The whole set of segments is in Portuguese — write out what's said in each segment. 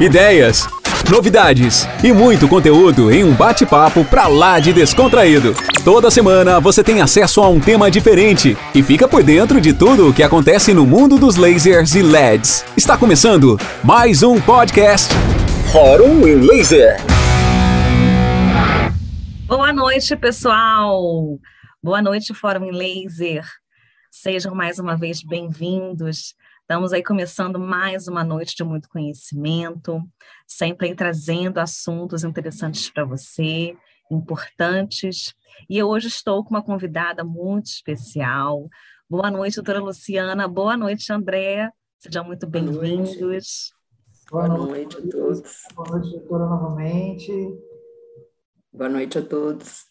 ideias, novidades e muito conteúdo em um bate-papo pra lá de descontraído. Toda semana você tem acesso a um tema diferente e fica por dentro de tudo o que acontece no mundo dos lasers e LEDs. Está começando mais um podcast Fórum em Laser. Boa noite, pessoal. Boa noite, Fórum em Laser. Sejam mais uma vez bem-vindos. Estamos aí começando mais uma noite de muito conhecimento, sempre aí trazendo assuntos interessantes para você, importantes. E eu hoje estou com uma convidada muito especial. Boa noite, doutora Luciana. Boa noite, Andréa. Sejam muito bem-vindos. Boa, Boa noite a todos. Boa noite, doutora, novamente. Boa noite a todos.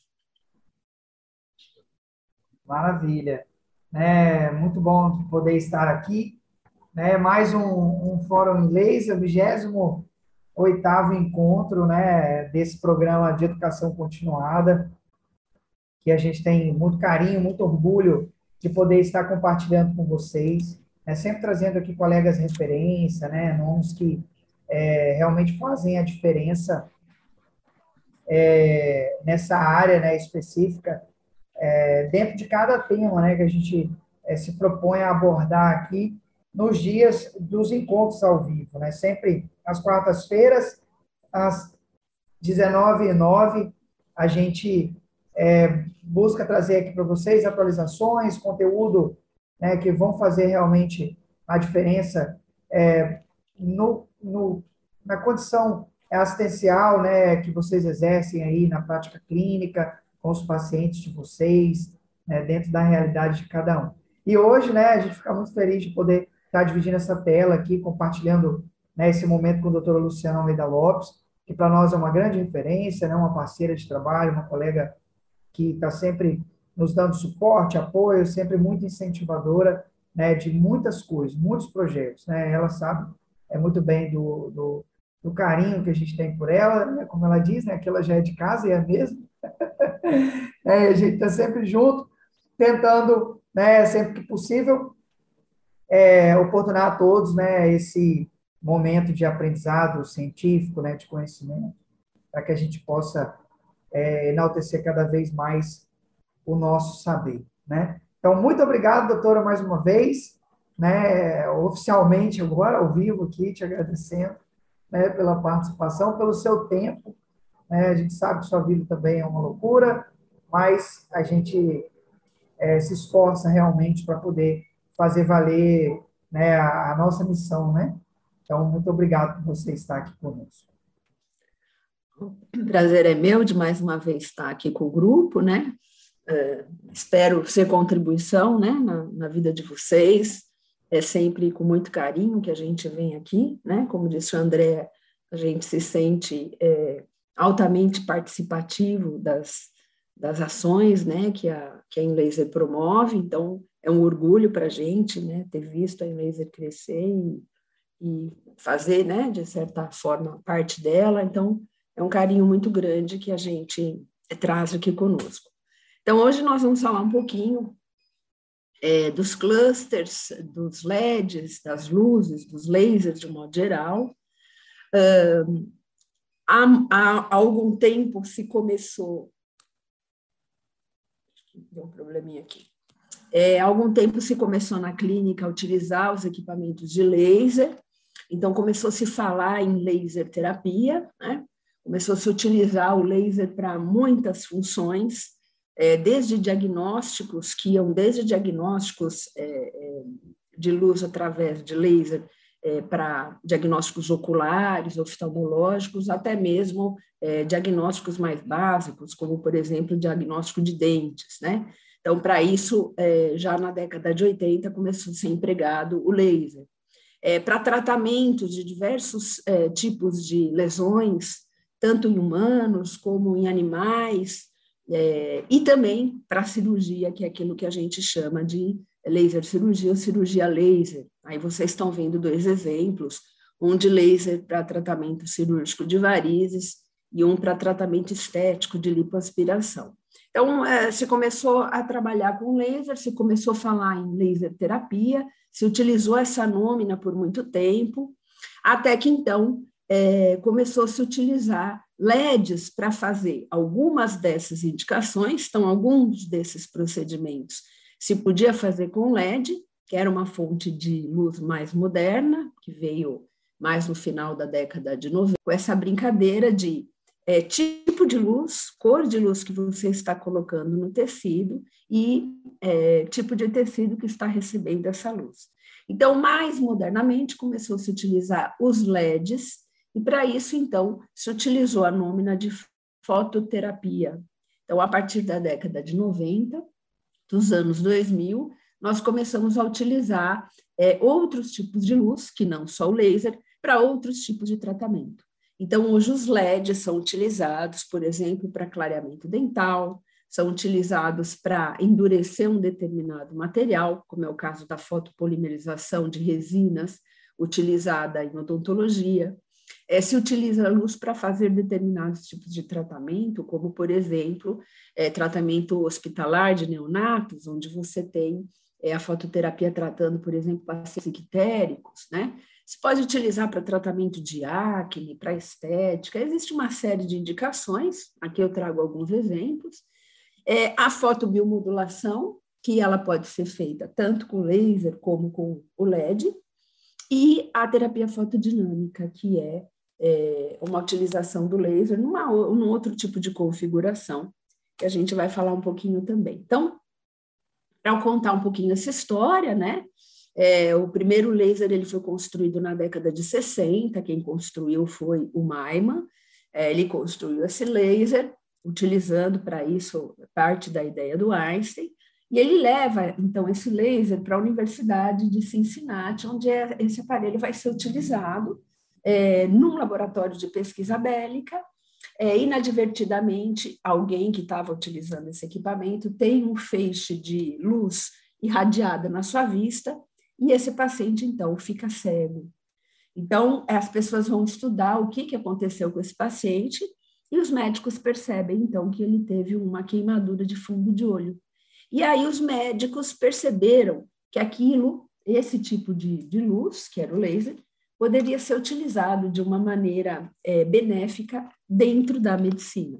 Maravilha. É muito bom poder estar aqui né? Mais um, um fórum inglês, o 28 oitavo encontro, né? Desse programa de educação continuada, que a gente tem muito carinho, muito orgulho de poder estar compartilhando com vocês, né? sempre trazendo aqui colegas referência, né? Nomes que é, realmente fazem a diferença é, nessa área né, específica, é, dentro de cada tema né, que a gente é, se propõe a abordar aqui nos dias dos encontros ao vivo, né? Sempre às quartas-feiras, às 19h09, a gente é, busca trazer aqui para vocês atualizações, conteúdo né, que vão fazer realmente a diferença é, no, no, na condição assistencial né, que vocês exercem aí na prática clínica, com os pacientes de vocês, né, dentro da realidade de cada um. E hoje, né, a gente fica muito feliz de poder estar tá dividindo essa tela aqui, compartilhando né, esse momento com a doutora Luciana Almeida Lopes, que para nós é uma grande referência, né, uma parceira de trabalho, uma colega que está sempre nos dando suporte, apoio, sempre muito incentivadora né, de muitas coisas, muitos projetos. Né? Ela sabe é muito bem do, do, do carinho que a gente tem por ela, né? como ela diz, né, que ela já é de casa e é mesmo. é, a gente está sempre junto, tentando, né, sempre que possível, é, oportunar a todos né, esse momento de aprendizado científico, né, de conhecimento, para que a gente possa é, enaltecer cada vez mais o nosso saber. Né? Então, muito obrigado, doutora, mais uma vez, né, oficialmente agora, ao vivo aqui, te agradecendo né, pela participação, pelo seu tempo. Né? A gente sabe que sua vida também é uma loucura, mas a gente é, se esforça realmente para poder fazer valer né, a, a, nossa missão, né? Então, muito obrigado por você estar aqui conosco. O prazer é meu de mais uma vez estar aqui com o grupo, né? Uh, espero ser contribuição, né, na, na, vida de vocês. É sempre com muito carinho que a gente vem aqui, né? Como disse o André, a gente se sente é, altamente participativo das, das ações, né, que a, que a Inlaser promove. Então, é um orgulho para a gente, né, ter visto a Laser crescer e, e fazer, né, de certa forma, parte dela. Então, é um carinho muito grande que a gente traz aqui conosco. Então, hoje nós vamos falar um pouquinho é, dos clusters, dos LEDs, das luzes, dos lasers de modo geral. Uh, há, há, algum tempo se começou. Deu um probleminha aqui. É, há algum tempo se começou na clínica a utilizar os equipamentos de laser, então começou a se falar em laser terapia, né? começou a se utilizar o laser para muitas funções, é, desde diagnósticos, que iam desde diagnósticos é, é de luz através de laser é, para diagnósticos oculares, oftalmológicos, até mesmo é, diagnósticos mais básicos, como, por exemplo, diagnóstico de dentes, né? Então, para isso, é, já na década de 80, começou a ser empregado o laser. É, para tratamentos de diversos é, tipos de lesões, tanto em humanos como em animais, é, e também para cirurgia, que é aquilo que a gente chama de laser cirurgia ou cirurgia laser. Aí vocês estão vendo dois exemplos, um de laser para tratamento cirúrgico de varizes e um para tratamento estético de lipoaspiração. Então, é, se começou a trabalhar com laser, se começou a falar em laser terapia, se utilizou essa nômina por muito tempo, até que então é, começou a se utilizar LEDs para fazer algumas dessas indicações, então, alguns desses procedimentos se podia fazer com LED, que era uma fonte de luz mais moderna, que veio mais no final da década de 90, com essa brincadeira de é, tipo de luz, cor de luz que você está colocando no tecido e é, tipo de tecido que está recebendo essa luz. Então, mais modernamente, começou a se utilizar os LEDs, e para isso, então, se utilizou a nômina de fototerapia. Então, a partir da década de 90, dos anos 2000, nós começamos a utilizar é, outros tipos de luz, que não só o laser, para outros tipos de tratamento. Então, hoje os LEDs são utilizados, por exemplo, para clareamento dental, são utilizados para endurecer um determinado material, como é o caso da fotopolimerização de resinas, utilizada em odontologia. É, se utiliza a luz para fazer determinados tipos de tratamento, como, por exemplo, é, tratamento hospitalar de neonatos, onde você tem é, a fototerapia tratando, por exemplo, pacientes ictéricos, né? Se pode utilizar para tratamento de acne, para estética, existe uma série de indicações, aqui eu trago alguns exemplos, é, a fotobiomodulação, que ela pode ser feita tanto com laser como com o LED, e a terapia fotodinâmica, que é, é uma utilização do laser numa, num outro tipo de configuração, que a gente vai falar um pouquinho também. Então, para contar um pouquinho essa história, né? É, o primeiro laser ele foi construído na década de 60, quem construiu foi o Maiman, é, ele construiu esse laser, utilizando para isso parte da ideia do Einstein, e ele leva, então, esse laser para a Universidade de Cincinnati, onde é, esse aparelho vai ser utilizado é, num laboratório de pesquisa bélica. É, inadvertidamente, alguém que estava utilizando esse equipamento tem um feixe de luz irradiada na sua vista, e esse paciente, então, fica cego. Então, as pessoas vão estudar o que, que aconteceu com esse paciente, e os médicos percebem, então, que ele teve uma queimadura de fundo de olho. E aí os médicos perceberam que aquilo, esse tipo de, de luz, que era o laser, poderia ser utilizado de uma maneira é, benéfica dentro da medicina.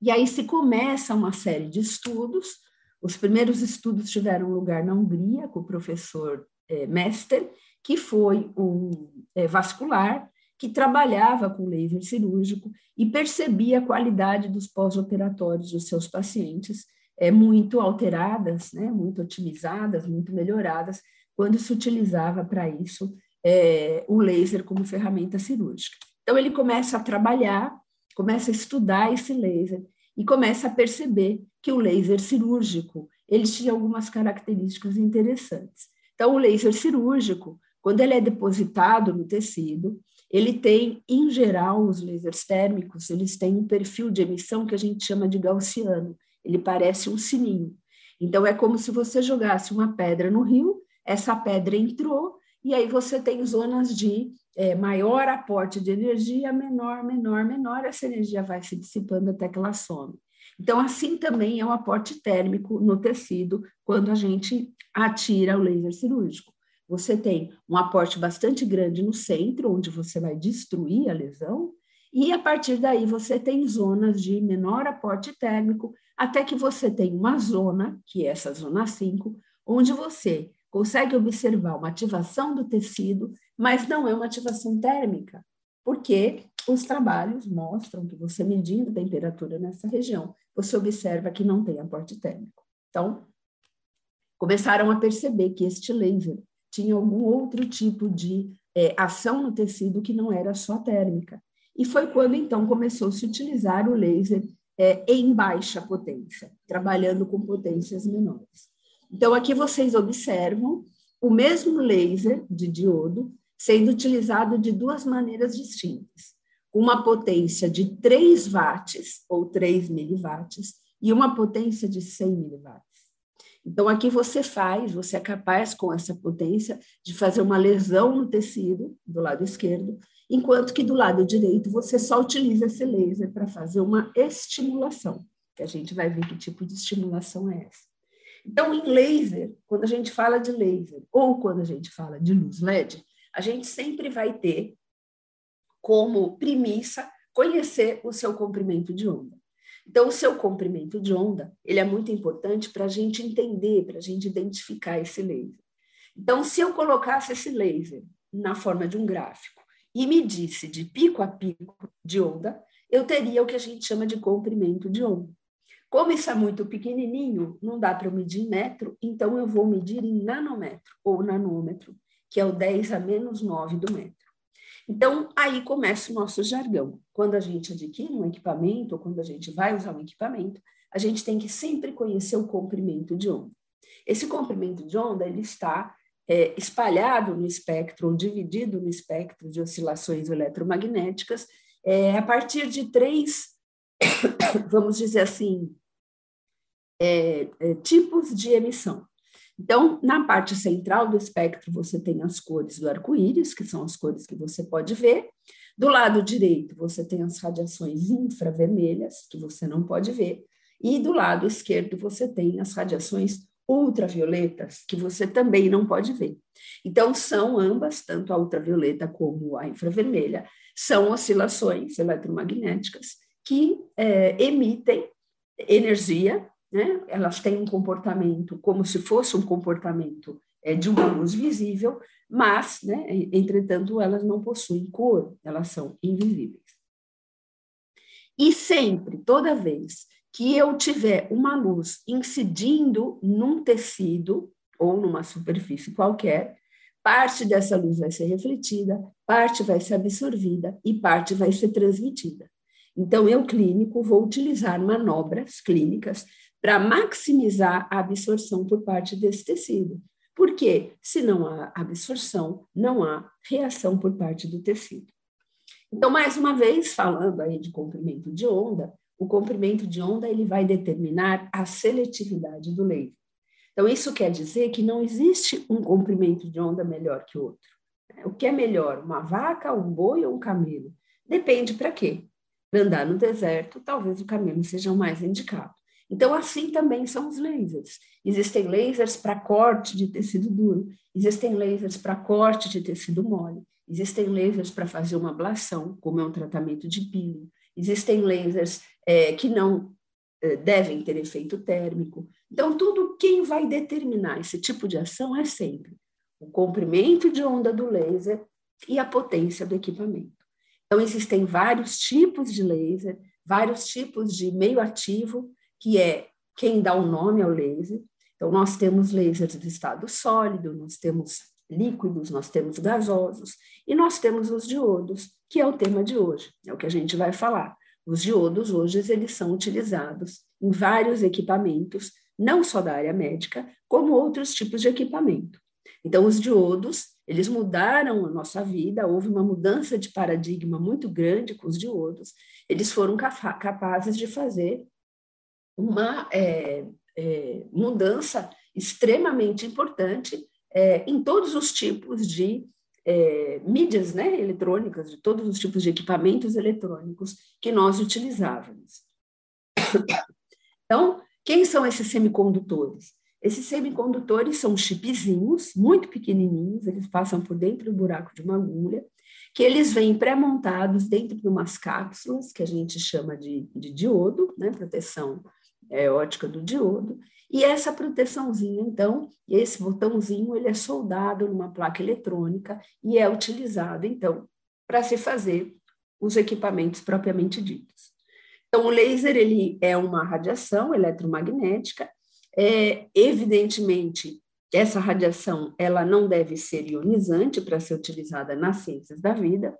E aí se começa uma série de estudos. Os primeiros estudos tiveram lugar na Hungria, com o professor é, Mester, que foi um é, vascular que trabalhava com laser cirúrgico e percebia a qualidade dos pós-operatórios dos seus pacientes é, muito alteradas, né, muito otimizadas, muito melhoradas, quando se utilizava para isso é, o laser como ferramenta cirúrgica. Então, ele começa a trabalhar, começa a estudar esse laser e começa a perceber que o laser cirúrgico ele tinha algumas características interessantes. Então, o laser cirúrgico, quando ele é depositado no tecido, ele tem, em geral, os lasers térmicos, eles têm um perfil de emissão que a gente chama de gaussiano. Ele parece um sininho. Então, é como se você jogasse uma pedra no rio, essa pedra entrou, e aí você tem zonas de é, maior aporte de energia, menor, menor, menor, essa energia vai se dissipando até que ela some. Então, assim também é o um aporte térmico no tecido quando a gente atira o laser cirúrgico você tem um aporte bastante grande no centro, onde você vai destruir a lesão, e a partir daí você tem zonas de menor aporte térmico, até que você tem uma zona, que é essa zona 5, onde você consegue observar uma ativação do tecido, mas não é uma ativação térmica, porque os trabalhos mostram que você medindo temperatura nessa região, você observa que não tem aporte térmico. Então, começaram a perceber que este laser tinha algum outro tipo de é, ação no tecido que não era só térmica. E foi quando então começou a se utilizar o laser é, em baixa potência, trabalhando com potências menores. Então aqui vocês observam o mesmo laser de diodo sendo utilizado de duas maneiras distintas. Uma potência de 3 watts ou 3 miliwatts e uma potência de 100 miliwatts. Então, aqui você faz, você é capaz, com essa potência, de fazer uma lesão no tecido do lado esquerdo, enquanto que do lado direito você só utiliza esse laser para fazer uma estimulação, que a gente vai ver que tipo de estimulação é essa. Então, em laser, quando a gente fala de laser ou quando a gente fala de luz LED, a gente sempre vai ter como premissa conhecer o seu comprimento de onda. Então, o seu comprimento de onda ele é muito importante para a gente entender, para a gente identificar esse laser. Então, se eu colocasse esse laser na forma de um gráfico e medisse de pico a pico de onda, eu teria o que a gente chama de comprimento de onda. Como isso é muito pequenininho, não dá para eu medir em metro, então eu vou medir em nanômetro ou nanômetro, que é o 10 a menos 9 do metro. Então, aí começa o nosso jargão. Quando a gente adquire um equipamento, ou quando a gente vai usar um equipamento, a gente tem que sempre conhecer o comprimento de onda. Esse comprimento de onda, ele está é, espalhado no espectro, ou dividido no espectro de oscilações eletromagnéticas, é, a partir de três, vamos dizer assim, é, é, tipos de emissão. Então, na parte central do espectro, você tem as cores do arco-íris, que são as cores que você pode ver. Do lado direito, você tem as radiações infravermelhas, que você não pode ver. E do lado esquerdo, você tem as radiações ultravioletas, que você também não pode ver. Então, são ambas, tanto a ultravioleta como a infravermelha, são oscilações eletromagnéticas que é, emitem energia né? elas têm um comportamento como se fosse um comportamento é, de uma luz visível, mas, né, entretanto, elas não possuem cor, elas são invisíveis. E sempre, toda vez que eu tiver uma luz incidindo num tecido ou numa superfície qualquer, parte dessa luz vai ser refletida, parte vai ser absorvida e parte vai ser transmitida. Então, eu, clínico, vou utilizar manobras clínicas para maximizar a absorção por parte desse tecido. Porque se não há absorção, não há reação por parte do tecido. Então, mais uma vez, falando aí de comprimento de onda, o comprimento de onda ele vai determinar a seletividade do laser. Então, isso quer dizer que não existe um comprimento de onda melhor que o outro. O que é melhor, uma vaca, um boi ou um camelo? Depende para quê. Para andar no deserto, talvez o camelo seja o mais indicado. Então, assim também são os lasers. Existem lasers para corte de tecido duro, existem lasers para corte de tecido mole, existem lasers para fazer uma ablação, como é um tratamento de peeling, existem lasers é, que não é, devem ter efeito térmico. Então, tudo quem vai determinar esse tipo de ação é sempre o comprimento de onda do laser e a potência do equipamento. Então, existem vários tipos de laser, vários tipos de meio ativo que é quem dá o nome ao laser. Então, nós temos lasers de estado sólido, nós temos líquidos, nós temos gasosos e nós temos os diodos, que é o tema de hoje, é o que a gente vai falar. Os diodos hoje eles são utilizados em vários equipamentos, não só da área médica, como outros tipos de equipamento. Então, os diodos, eles mudaram a nossa vida, houve uma mudança de paradigma muito grande com os diodos, eles foram capazes de fazer uma é, é, mudança extremamente importante é, em todos os tipos de é, mídias né, eletrônicas, de todos os tipos de equipamentos eletrônicos que nós utilizávamos. Então, quem são esses semicondutores? Esses semicondutores são chipzinhos muito pequenininhos, eles passam por dentro do buraco de uma agulha, que eles vêm pré-montados dentro de umas cápsulas que a gente chama de, de diodo, né, proteção é, ótica do diodo, e essa proteçãozinha, então, esse botãozinho, ele é soldado numa placa eletrônica e é utilizado, então, para se fazer os equipamentos propriamente ditos. Então, o laser, ele é uma radiação eletromagnética, é, evidentemente, essa radiação, ela não deve ser ionizante para ser utilizada nas ciências da vida,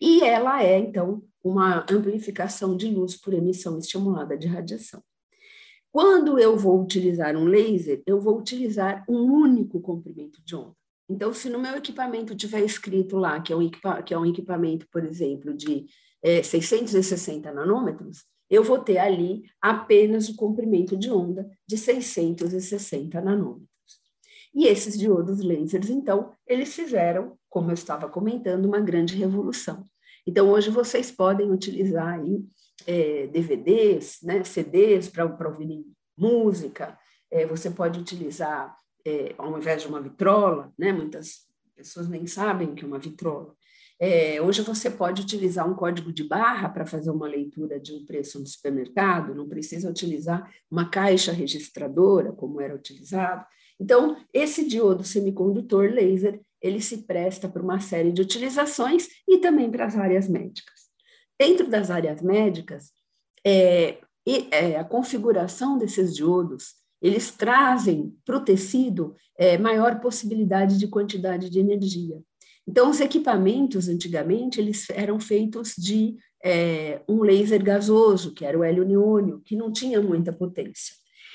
e ela é, então, uma amplificação de luz por emissão estimulada de radiação. Quando eu vou utilizar um laser, eu vou utilizar um único comprimento de onda. Então, se no meu equipamento tiver escrito lá que é um, que é um equipamento, por exemplo, de é, 660 nanômetros, eu vou ter ali apenas o comprimento de onda de 660 nanômetros. E esses diodos lasers, então, eles fizeram, como eu estava comentando, uma grande revolução. Então, hoje vocês podem utilizar aí, é, DVDs, né, CDs para ouvir música, é, você pode utilizar, é, ao invés de uma vitrola, né, muitas pessoas nem sabem que é uma vitrola. É, hoje você pode utilizar um código de barra para fazer uma leitura de um preço no supermercado, não precisa utilizar uma caixa registradora, como era utilizado. Então, esse diodo semicondutor laser, ele se presta para uma série de utilizações e também para as áreas médicas. Dentro das áreas médicas, é, é, a configuração desses diodos, eles trazem para o tecido é, maior possibilidade de quantidade de energia. Então, os equipamentos, antigamente, eles eram feitos de é, um laser gasoso, que era o hélio neônio, que não tinha muita potência.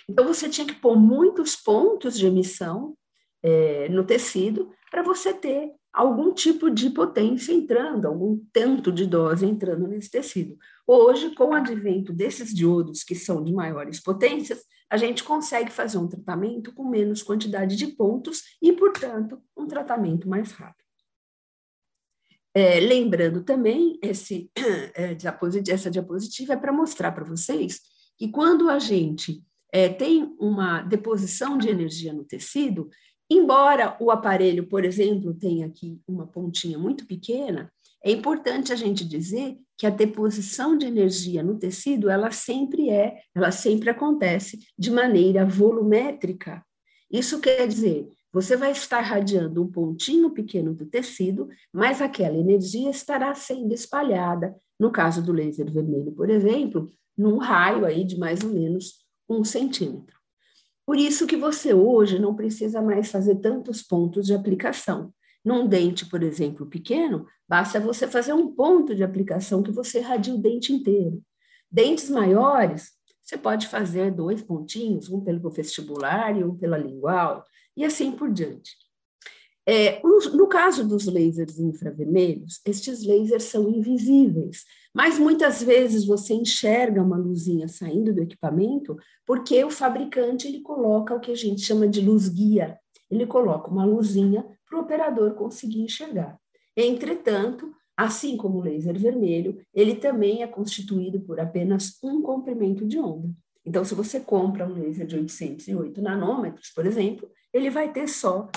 Então, você tinha que pôr muitos pontos de emissão é, no tecido para você ter algum tipo de potência entrando, algum tanto de dose entrando nesse tecido. Hoje, com o advento desses diodos que são de maiores potências, a gente consegue fazer um tratamento com menos quantidade de pontos e, portanto, um tratamento mais rápido. É, lembrando também, esse, é, essa diapositiva é para mostrar para vocês que quando a gente é, tem uma deposição de energia no tecido, embora o aparelho, por exemplo, tenha aqui uma pontinha muito pequena, é importante a gente dizer que a deposição de energia no tecido, ela sempre é, ela sempre acontece de maneira volumétrica. Isso quer dizer, você vai estar radiando um pontinho pequeno do tecido, mas aquela energia estará sendo espalhada, no caso do laser vermelho, por exemplo, num raio aí de mais ou menos um centímetro. Por isso que você hoje não precisa mais fazer tantos pontos de aplicação. Num dente, por exemplo, pequeno, basta você fazer um ponto de aplicação que você irradia o dente inteiro. Dentes maiores, você pode fazer dois pontinhos, um pelo vestibular e um pela lingual, e assim por diante. É, no caso dos lasers infravermelhos, estes lasers são invisíveis, mas muitas vezes você enxerga uma luzinha saindo do equipamento porque o fabricante ele coloca o que a gente chama de luz guia. Ele coloca uma luzinha para o operador conseguir enxergar. Entretanto, assim como o laser vermelho, ele também é constituído por apenas um comprimento de onda. Então, se você compra um laser de 808 nanômetros, por exemplo, ele vai ter só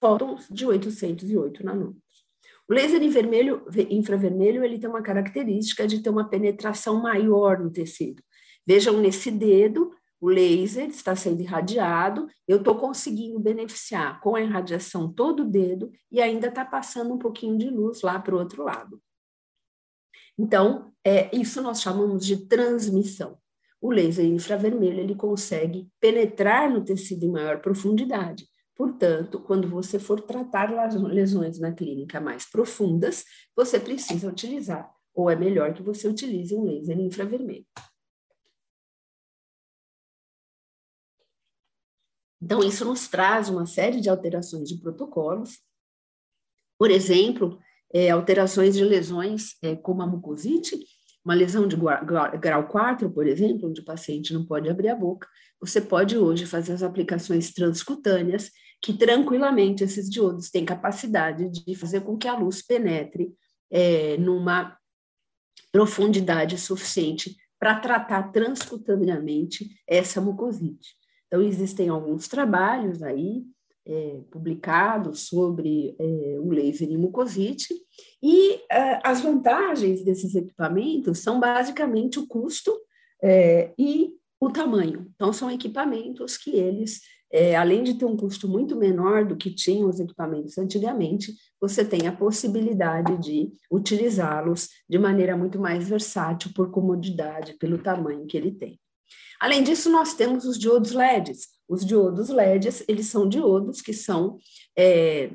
fótons de 808 nanômetros. O laser vermelho, infravermelho ele tem uma característica de ter uma penetração maior no tecido. Vejam nesse dedo, o laser está sendo irradiado, eu estou conseguindo beneficiar com a irradiação todo o dedo e ainda está passando um pouquinho de luz lá para o outro lado. Então, é, isso nós chamamos de transmissão. O laser infravermelho ele consegue penetrar no tecido em maior profundidade. Portanto, quando você for tratar lesões na clínica mais profundas, você precisa utilizar, ou é melhor que você utilize um laser infravermelho. Então, isso nos traz uma série de alterações de protocolos. Por exemplo, é, alterações de lesões é, como a mucosite, uma lesão de grau 4, por exemplo, onde o paciente não pode abrir a boca, você pode hoje fazer as aplicações transcutâneas que tranquilamente esses diodos têm capacidade de fazer com que a luz penetre é, numa profundidade suficiente para tratar transcutaneamente essa mucosite. Então, existem alguns trabalhos aí é, publicados sobre é, o laser em mucosite, e é, as vantagens desses equipamentos são basicamente o custo é, e o tamanho. Então, são equipamentos que eles é, além de ter um custo muito menor do que tinham os equipamentos antigamente, você tem a possibilidade de utilizá-los de maneira muito mais versátil por comodidade, pelo tamanho que ele tem. Além disso, nós temos os diodos LEDs. Os diodos LEDs, eles são diodos que são é,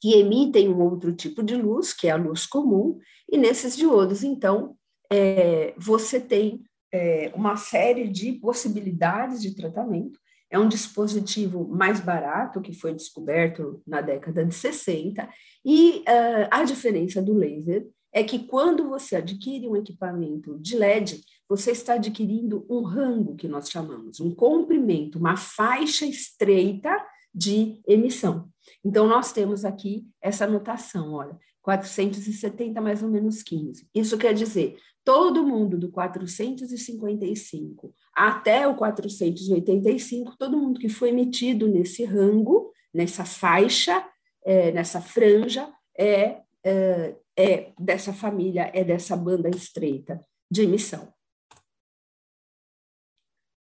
que emitem um outro tipo de luz, que é a luz comum, e nesses diodos, então, é, você tem é, uma série de possibilidades de tratamento é um dispositivo mais barato que foi descoberto na década de 60 e uh, a diferença do laser é que quando você adquire um equipamento de LED, você está adquirindo um rango que nós chamamos, um comprimento, uma faixa estreita de emissão. Então, nós temos aqui essa notação, olha, 470 mais ou menos 15. Isso quer dizer, todo mundo do 455 até o 485, todo mundo que foi emitido nesse rango, nessa faixa, é, nessa franja, é é, é dessa família, é dessa banda estreita de emissão.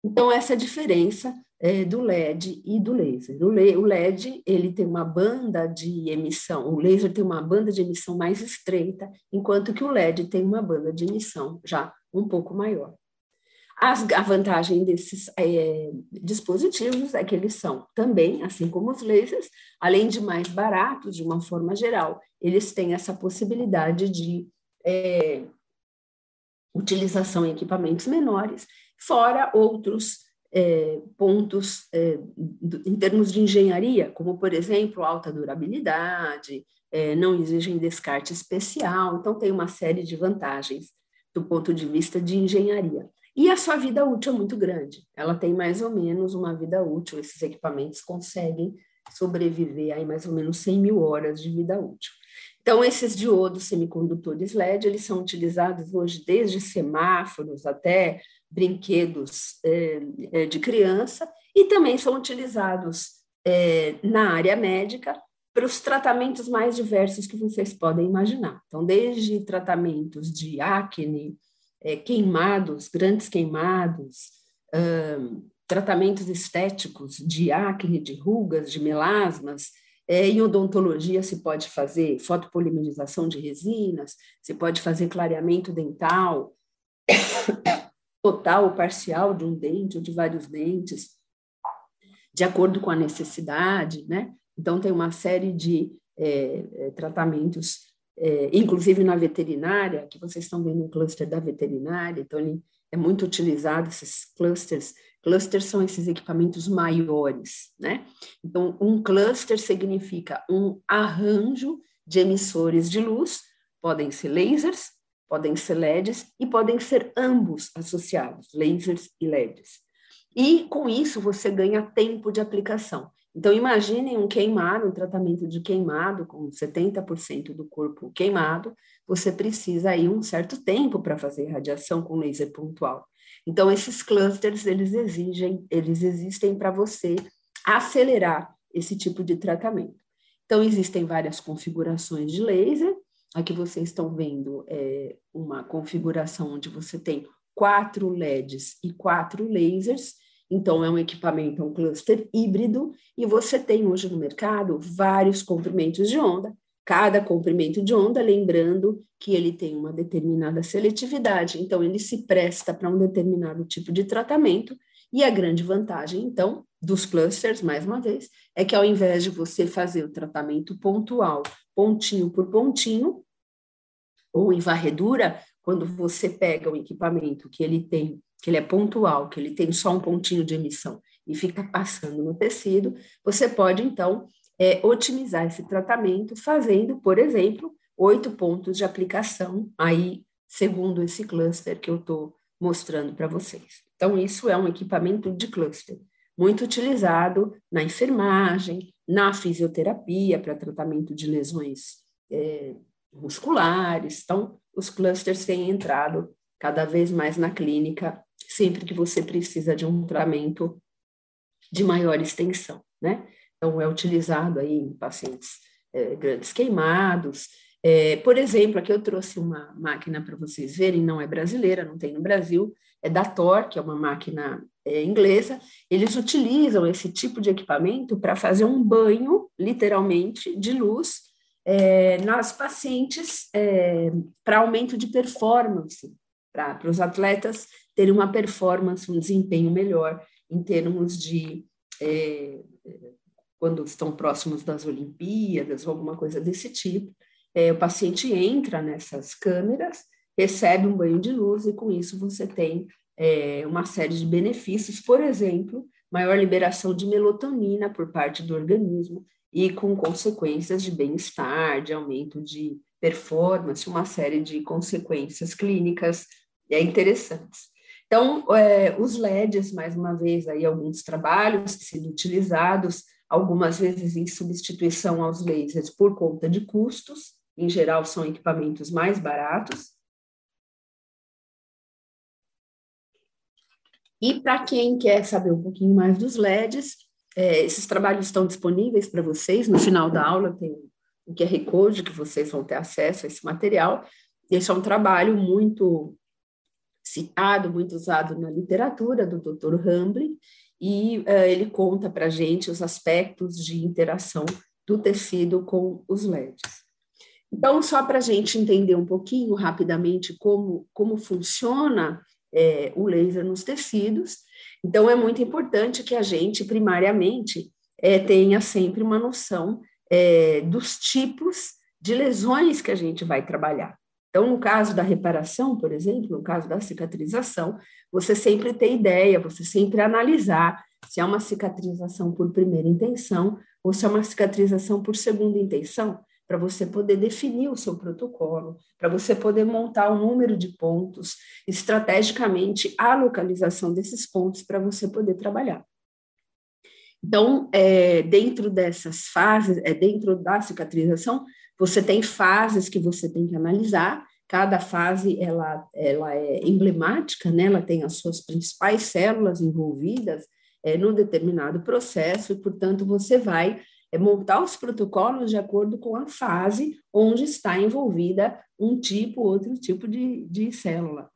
Então, essa é a diferença é, do LED e do laser. O, LED ele tem uma banda de emissão, o laser tem uma banda de emissão mais estreita, enquanto que o LED tem uma banda de emissão já um pouco maior. As, a vantagem desses é, dispositivos é que eles são também, assim como os lasers, além de mais baratos de uma forma geral, eles têm essa possibilidade de é, utilização em equipamentos menores, fora outros é, pontos é, em termos de engenharia, como, por exemplo, alta durabilidade, é, não exigem descarte especial, então tem uma série de vantagens do ponto de vista de engenharia. E a sua vida útil é muito grande, ela tem mais ou menos uma vida útil, esses equipamentos conseguem sobreviver aí mais ou menos 100 mil horas de vida útil. Então, esses diodos semicondutores LED, eles são utilizados hoje desde semáforos até brinquedos é, de criança e também são utilizados é, na área médica para os tratamentos mais diversos que vocês podem imaginar. Então, desde tratamentos de acne, é, queimados, grandes queimados, tratamentos estéticos de acne, de rugas, de melasmas, é, em odontologia se pode fazer fotopolimerização de resinas, se pode fazer clareamento dental, total ou parcial de um dente ou de vários dentes, de acordo com a necessidade, né? Então, tem uma série de é, é tratamentos, é, inclusive na veterinária, que vocês estão vendo um cluster da veterinária, então ele é muito utilizado, esses clusters Clusters são esses equipamentos maiores, né? Então, um cluster significa um arranjo de emissores de luz, podem ser lasers, podem ser LEDs e podem ser ambos associados, lasers e LEDs. E com isso você ganha tempo de aplicação. Então, imaginem um queimado, um tratamento de queimado com 70% do corpo queimado, você precisa aí um certo tempo para fazer radiação com laser pontual. Então, esses clusters, eles exigem, eles existem para você acelerar esse tipo de tratamento. Então, existem várias configurações de laser. Aqui vocês estão vendo é, uma configuração onde você tem quatro LEDs e quatro lasers. Então, é um equipamento, é um cluster híbrido, e você tem hoje no mercado vários comprimentos de onda. Cada comprimento de onda, lembrando que ele tem uma determinada seletividade, então ele se presta para um determinado tipo de tratamento, e a grande vantagem, então, dos clusters, mais uma vez, é que ao invés de você fazer o tratamento pontual, pontinho por pontinho, ou em varredura, quando você pega o equipamento que ele tem, que ele é pontual, que ele tem só um pontinho de emissão e fica passando no tecido, você pode, então, é, otimizar esse tratamento fazendo, por exemplo, oito pontos de aplicação aí, segundo esse cluster que eu estou mostrando para vocês. Então, isso é um equipamento de cluster, muito utilizado na enfermagem, na fisioterapia, para tratamento de lesões é, musculares. Então, os clusters têm entrado cada vez mais na clínica, sempre que você precisa de um tratamento de maior extensão, né? Então, é utilizado aí em pacientes é, grandes queimados. É, por exemplo, aqui eu trouxe uma máquina para vocês verem, não é brasileira, não tem no Brasil, é da Tor, que é uma máquina inglesa. Eles utilizam esse tipo de equipamento para fazer um banho, literalmente, de luz é, nas pacientes é, para aumento de performance, para os atletas terem uma performance, um desempenho melhor em termos de é, quando estão próximos das Olimpíadas ou alguma coisa desse tipo, é, o paciente entra nessas câmeras, recebe um banho de luz e com isso você tem é, uma série de benefícios, por exemplo, maior liberação de melatonina por parte do organismo e com consequências de bem-estar, de aumento de performance, uma série de consequências clínicas é, interessantes. Então, é, os LEDs, mais uma vez, aí alguns trabalhos sendo utilizados algumas vezes em substituição aos lasers por conta de custos, em geral são equipamentos mais baratos. E para quem quer saber um pouquinho mais dos LEDs, é, esses trabalhos estão disponíveis para vocês. No final da aula tem o QR Code, que vocês vão ter acesso a esse material. Esse é um trabalho muito citado, muito usado na literatura do Dr. Hamblin, e uh, ele conta para a gente os aspectos de interação do tecido com os LEDs. Então, só para a gente entender um pouquinho rapidamente como, como funciona é, o laser nos tecidos, então é muito importante que a gente, primariamente, é, tenha sempre uma noção é, dos tipos de lesões que a gente vai trabalhar. Então, no caso da reparação, por exemplo, no caso da cicatrização, você sempre tem ideia, você sempre analisar se é uma cicatrização por primeira intenção ou se é uma cicatrização por segunda intenção, para você poder definir o seu protocolo, para você poder montar o número de pontos, estrategicamente a localização desses pontos para você poder trabalhar. Então, é, dentro dessas fases, é, dentro da cicatrização, você tem fases que você tem que analisar, cada fase ela, ela é emblemática, né? ela tem as suas principais células envolvidas é, no determinado processo, e, portanto, você vai é, montar os protocolos de acordo com a fase onde está envolvida um tipo, outro tipo de, de célula.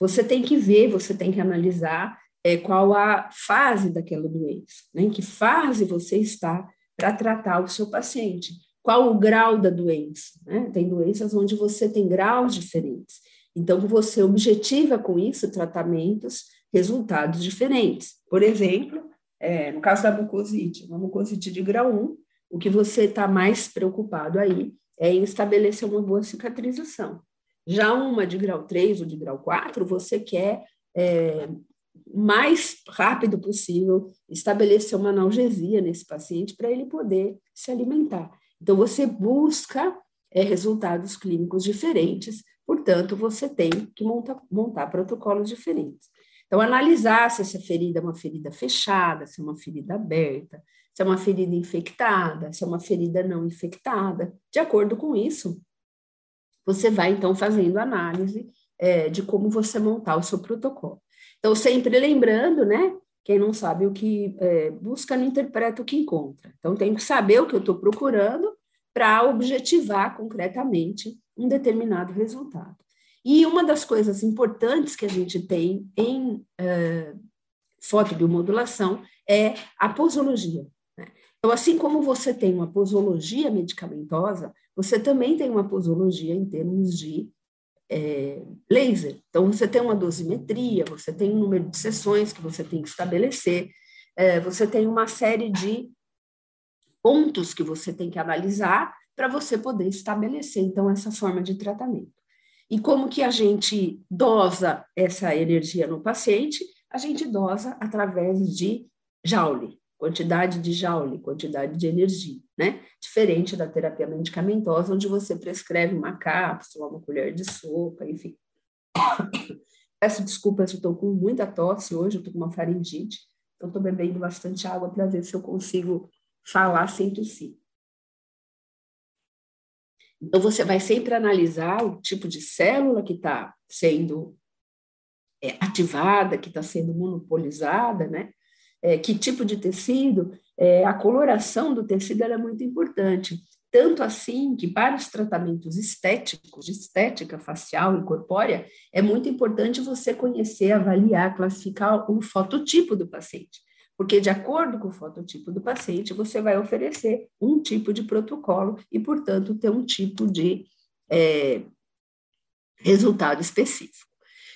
Você tem que ver, você tem que analisar é, qual a fase daquela doença, né? em que fase você está para tratar o seu paciente qual o grau da doença. Né? Tem doenças onde você tem graus diferentes. Então, você objetiva com isso tratamentos, resultados diferentes. Por exemplo, é, no caso da mucosite, uma mucosite de grau 1, o que você está mais preocupado aí é em estabelecer uma boa cicatrização. Já uma de grau 3 ou de grau 4, você quer é, mais rápido possível estabelecer uma analgesia nesse paciente para ele poder se alimentar. Então, você busca é, resultados clínicos diferentes, portanto, você tem que montar, montar protocolos diferentes. Então, analisar se essa ferida é uma ferida fechada, se é uma ferida aberta, se é uma ferida infectada, se é uma ferida não infectada. De acordo com isso, você vai então fazendo análise é, de como você montar o seu protocolo. Então, sempre lembrando, né? Quem não sabe o que é, busca, não interpreta o que encontra. Então, tenho que saber o que eu estou procurando para objetivar concretamente um determinado resultado. E uma das coisas importantes que a gente tem em uh, fotobiomodulação é a posologia. Né? Então, assim como você tem uma posologia medicamentosa, você também tem uma posologia em termos de é, laser. Então, você tem uma dosimetria, você tem um número de sessões que você tem que estabelecer, é, você tem uma série de pontos que você tem que analisar para você poder estabelecer, então, essa forma de tratamento. E como que a gente dosa essa energia no paciente? A gente dosa através de Joule, quantidade de Joule, quantidade de energia, né? Diferente da terapia medicamentosa, onde você prescreve uma cápsula, uma colher de sopa, enfim. Peço desculpas, eu estou com muita tosse hoje, eu estou com uma faringite, então estou bebendo bastante água para ver se eu consigo falar sem tossir. Então, você vai sempre analisar o tipo de célula que está sendo é, ativada, que está sendo monopolizada, né? É, que tipo de tecido, é, a coloração do tecido é muito importante. Tanto assim que, para os tratamentos estéticos, de estética facial e corpórea, é muito importante você conhecer, avaliar, classificar o fototipo do paciente porque de acordo com o fototipo do paciente, você vai oferecer um tipo de protocolo e, portanto, ter um tipo de é, resultado específico.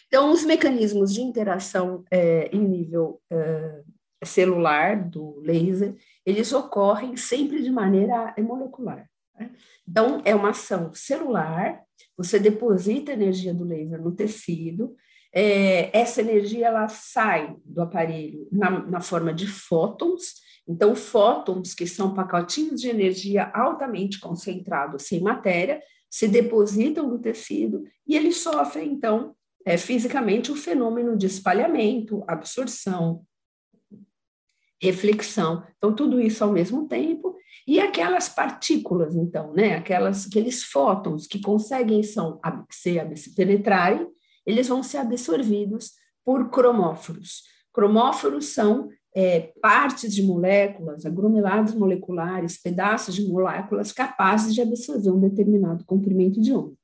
Então, os mecanismos de interação é, em nível é, celular do laser, eles ocorrem sempre de maneira molecular. Né? Então, é uma ação celular, você deposita energia do laser no tecido, é, essa energia ela sai do aparelho na, na forma de fótons. Então, fótons, que são pacotinhos de energia altamente concentrados sem matéria, se depositam no tecido e eles sofrem, então, é, fisicamente o fenômeno de espalhamento, absorção, reflexão. Então, tudo isso ao mesmo tempo. E aquelas partículas, então, né, aquelas, aqueles fótons que conseguem são, se penetrarem eles vão ser absorvidos por cromóforos. Cromóforos são é, partes de moléculas, agromelados moleculares, pedaços de moléculas capazes de absorver um determinado comprimento de onda.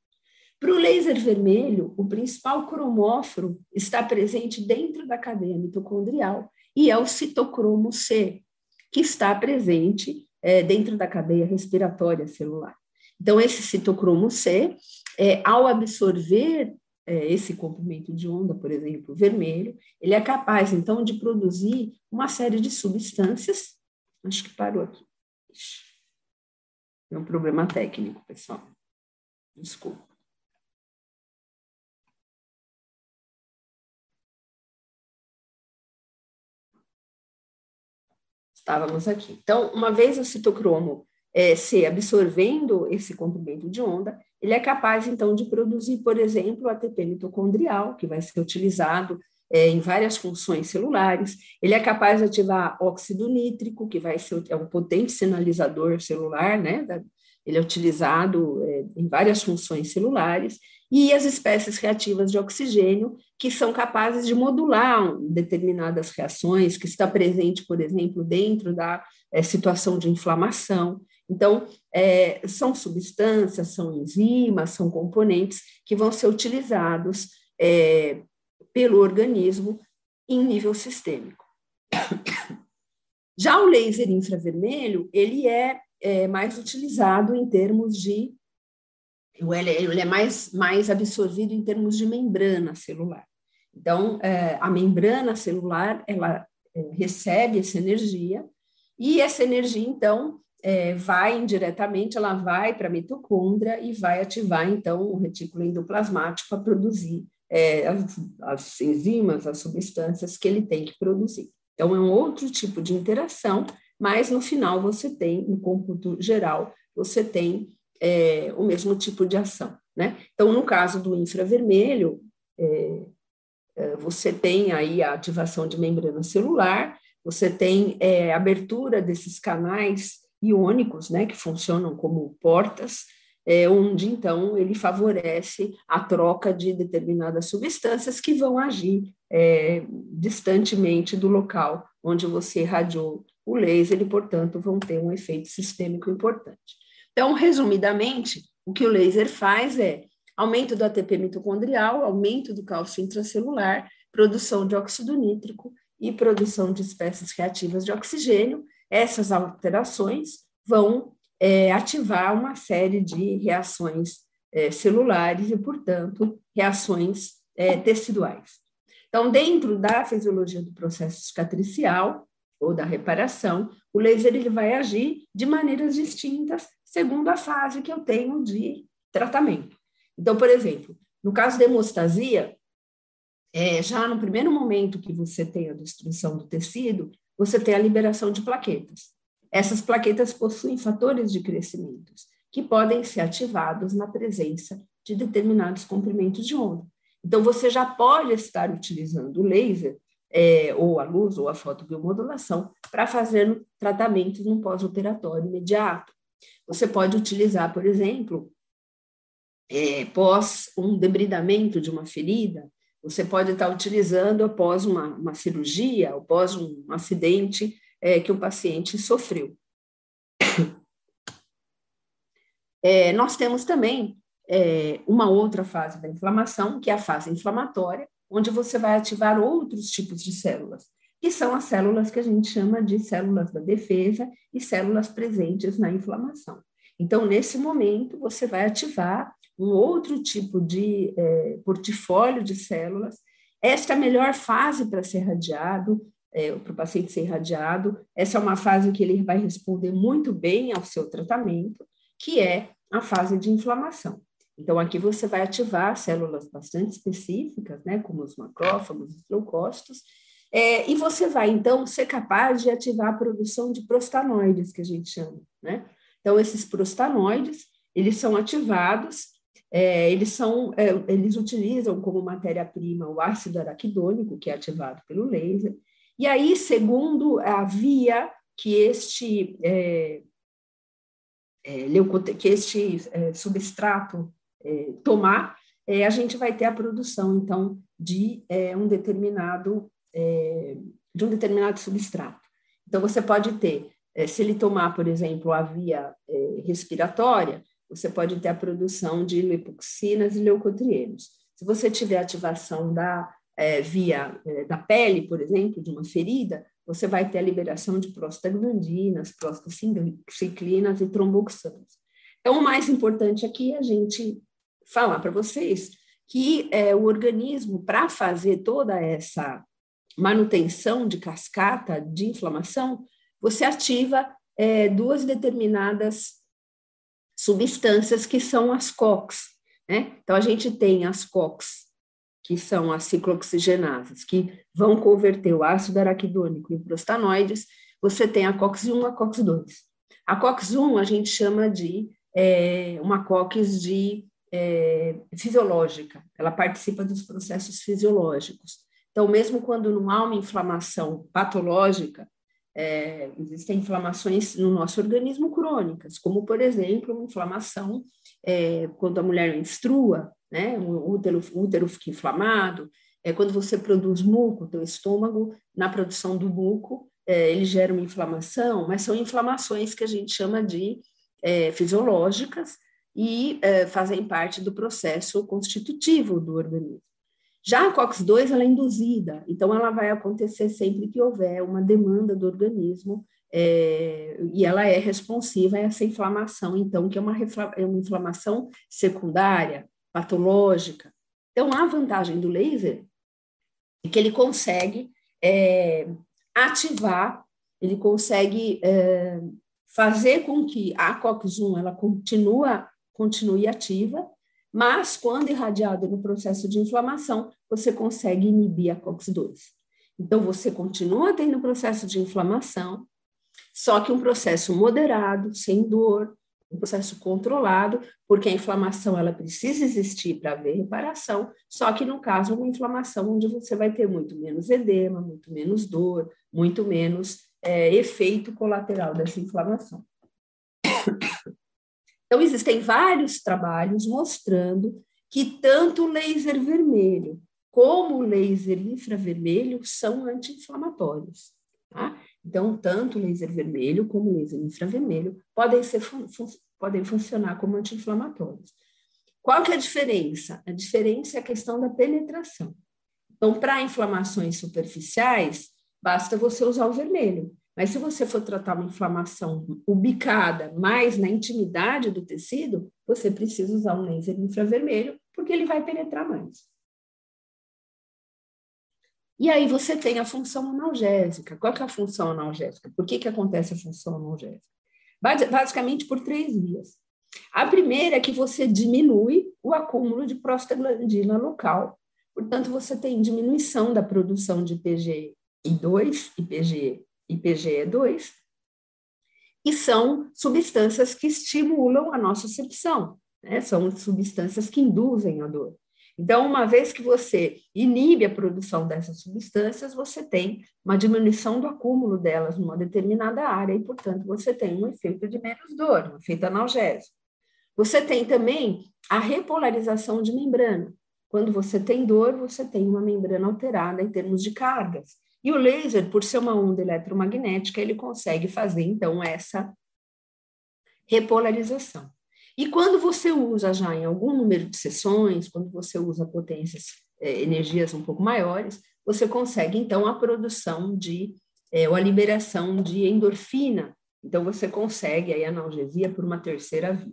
Para o laser vermelho, o principal cromóforo está presente dentro da cadeia mitocondrial e é o citocromo C, que está presente é, dentro da cadeia respiratória celular. Então, esse citocromo C, é, ao absorver esse comprimento de onda, por exemplo, vermelho, ele é capaz, então, de produzir uma série de substâncias. Acho que parou aqui. É um problema técnico, pessoal. Desculpa. Estávamos aqui. Então, uma vez o citocromo é, se absorvendo esse comprimento de onda, ele é capaz, então, de produzir, por exemplo, ATP mitocondrial, que vai ser utilizado é, em várias funções celulares. Ele é capaz de ativar óxido nítrico, que vai ser é um potente sinalizador celular, né? Ele é utilizado é, em várias funções celulares. E as espécies reativas de oxigênio, que são capazes de modular determinadas reações, que está presente, por exemplo, dentro da é, situação de inflamação. Então, é, são substâncias, são enzimas, são componentes que vão ser utilizados é, pelo organismo em nível sistêmico. Já o laser infravermelho, ele é, é mais utilizado em termos de ele é mais, mais absorvido em termos de membrana celular. Então, é, a membrana celular, ela é, recebe essa energia, e essa energia, então, é, vai indiretamente, ela vai para a mitocôndria e vai ativar, então, o retículo endoplasmático a produzir é, as, as enzimas, as substâncias que ele tem que produzir. Então, é um outro tipo de interação, mas no final você tem, no cômputo geral, você tem é, o mesmo tipo de ação. Né? Então, no caso do infravermelho, é, é você tem aí a ativação de membrana celular, você tem é, abertura desses canais iônicos, né, que funcionam como portas, é, onde então ele favorece a troca de determinadas substâncias que vão agir é, distantemente do local onde você irradiou o laser e, portanto, vão ter um efeito sistêmico importante. Então, resumidamente, o que o laser faz é aumento do ATP mitocondrial, aumento do cálcio intracelular, produção de óxido nítrico e produção de espécies reativas de oxigênio, essas alterações vão é, ativar uma série de reações é, celulares e, portanto, reações é, teciduais. Então, dentro da fisiologia do processo cicatricial ou da reparação, o laser ele vai agir de maneiras distintas segundo a fase que eu tenho de tratamento. Então, por exemplo, no caso da hemostasia, é, já no primeiro momento que você tem a destruição do tecido, você tem a liberação de plaquetas. Essas plaquetas possuem fatores de crescimento que podem ser ativados na presença de determinados comprimentos de onda. Então, você já pode estar utilizando o laser, é, ou a luz, ou a fotobiomodulação, para fazer tratamentos no pós-operatório imediato. Você pode utilizar, por exemplo, é, pós um debridamento de uma ferida, você pode estar utilizando após uma, uma cirurgia, após um acidente é, que o paciente sofreu. É, nós temos também é, uma outra fase da inflamação, que é a fase inflamatória, onde você vai ativar outros tipos de células, que são as células que a gente chama de células da defesa e células presentes na inflamação. Então, nesse momento, você vai ativar um outro tipo de é, portfólio de células. Esta é a melhor fase para ser radiado, é, para o paciente ser irradiado. Essa é uma fase que ele vai responder muito bem ao seu tratamento, que é a fase de inflamação. Então, aqui você vai ativar células bastante específicas, né, como os macrófagos, os leucócitos, é, e você vai, então, ser capaz de ativar a produção de prostanoides, que a gente chama, né? Então, esses prostanoides, eles são ativados é, eles são, é, eles utilizam como matéria-prima o ácido araquidônico, que é ativado pelo laser, e aí, segundo a via que este, é, é que este é, substrato é, tomar, a gente vai ter a produção, então, de um determinado de um determinado substrato. Então, você pode ter, eh, se ele tomar, por exemplo, a via respiratória, você pode ter a produção de lipoxinas e leucotrienos. Se você tiver ativação da é, via é, da pele, por exemplo, de uma ferida, você vai ter a liberação de prostaglandinas, prostaciclinas e tromboxanas. Então, o mais importante aqui é a gente falar para vocês que é, o organismo, para fazer toda essa manutenção de cascata de inflamação, você ativa é, duas determinadas substâncias que são as COX. Né? Então, a gente tem as COX, que são as ciclooxigenases, que vão converter o ácido araquidônico em prostanoides. Você tem a COX-1 e a COX-2. A COX-1 a gente chama de é, uma COX de é, fisiológica, ela participa dos processos fisiológicos. Então, mesmo quando não há uma inflamação patológica, é, existem inflamações no nosso organismo crônicas, como, por exemplo, uma inflamação é, quando a mulher menstrua, né, o útero, útero fica inflamado, é, quando você produz muco, teu estômago, na produção do muco, é, ele gera uma inflamação, mas são inflamações que a gente chama de é, fisiológicas e é, fazem parte do processo constitutivo do organismo. Já a COX-2 ela é induzida, então ela vai acontecer sempre que houver uma demanda do organismo é, e ela é responsiva a essa inflamação, então, que é uma, é uma inflamação secundária, patológica. Então, a vantagem do laser é que ele consegue é, ativar, ele consegue é, fazer com que a COX-1 ela continua, continue ativa, mas, quando irradiado no processo de inflamação, você consegue inibir a COX-2. Então, você continua tendo processo de inflamação, só que um processo moderado, sem dor, um processo controlado, porque a inflamação ela precisa existir para haver reparação, só que no caso uma inflamação onde você vai ter muito menos edema, muito menos dor, muito menos é, efeito colateral dessa inflamação. Então, existem vários trabalhos mostrando que tanto o laser vermelho como o laser infravermelho são anti-inflamatórios. Tá? Então, tanto o laser vermelho como o laser infravermelho podem, ser, fun podem funcionar como anti-inflamatórios. Qual que é a diferença? A diferença é a questão da penetração. Então, para inflamações superficiais, basta você usar o vermelho. Mas se você for tratar uma inflamação ubicada mais na intimidade do tecido, você precisa usar um laser infravermelho, porque ele vai penetrar mais. E aí você tem a função analgésica. Qual que é a função analgésica? Por que, que acontece a função analgésica? Basicamente por três vias. A primeira é que você diminui o acúmulo de prostaglandina local. Portanto, você tem diminuição da produção de PGI2 e PGE IPGE2, e são substâncias que estimulam a nossa nocecepção, né? são substâncias que induzem a dor. Então, uma vez que você inibe a produção dessas substâncias, você tem uma diminuição do acúmulo delas numa determinada área e, portanto, você tem um efeito de menos dor, um efeito analgésico. Você tem também a repolarização de membrana. Quando você tem dor, você tem uma membrana alterada em termos de cargas. E o laser, por ser uma onda eletromagnética, ele consegue fazer, então, essa repolarização. E quando você usa já em algum número de sessões, quando você usa potências, é, energias um pouco maiores, você consegue, então, a produção de, é, ou a liberação de endorfina. Então, você consegue aí, analgesia por uma terceira via.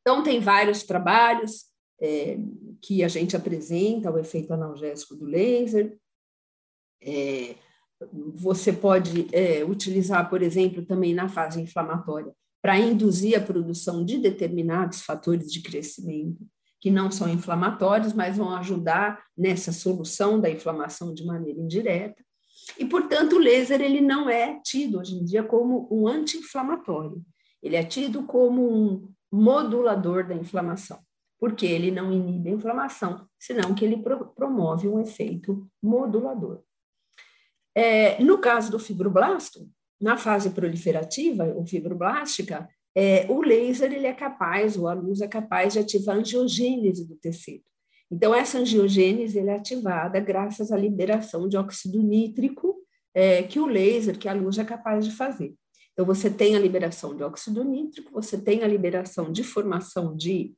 Então, tem vários trabalhos é, que a gente apresenta o efeito analgésico do laser, é, você pode é, utilizar, por exemplo, também na fase inflamatória, para induzir a produção de determinados fatores de crescimento, que não são inflamatórios, mas vão ajudar nessa solução da inflamação de maneira indireta. E, portanto, o laser ele não é tido hoje em dia como um anti-inflamatório, ele é tido como um modulador da inflamação, porque ele não inibe a inflamação, senão que ele pro promove um efeito modulador. É, no caso do fibroblasto, na fase proliferativa ou fibroblástica, é, o laser ele é capaz, ou a luz é capaz de ativar a angiogênese do tecido. Então, essa angiogênese é ativada graças à liberação de óxido nítrico é, que o laser, que a luz é capaz de fazer. Então, você tem a liberação de óxido nítrico, você tem a liberação de formação de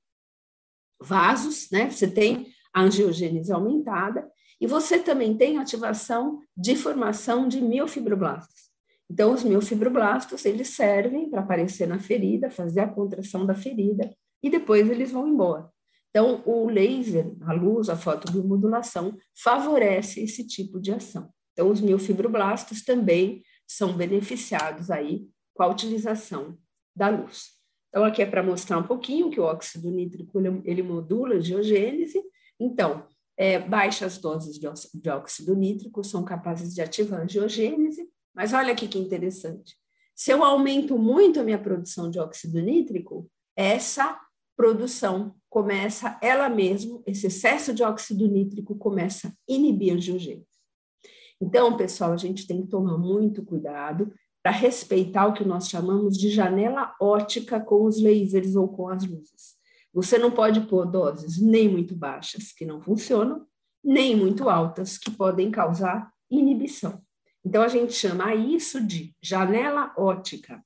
vasos, né? Você tem angiogênese aumentada e você também tem ativação de formação de miofibroblastos. Então, os miofibroblastos, eles servem para aparecer na ferida, fazer a contração da ferida e depois eles vão embora. Então, o laser, a luz, a fotobiomodulação, favorece esse tipo de ação. Então, os miofibroblastos também são beneficiados aí com a utilização da luz. Então, aqui é para mostrar um pouquinho que o óxido nítrico ele modula a geogênese. Então, é, baixas doses de óxido nítrico são capazes de ativar a geogênese, mas olha aqui que interessante. Se eu aumento muito a minha produção de óxido nítrico, essa produção começa ela mesma, esse excesso de óxido nítrico começa a inibir a geogênese. Então, pessoal, a gente tem que tomar muito cuidado para respeitar o que nós chamamos de janela ótica com os lasers ou com as luzes. Você não pode pôr doses nem muito baixas, que não funcionam, nem muito altas, que podem causar inibição. Então, a gente chama isso de janela ótica.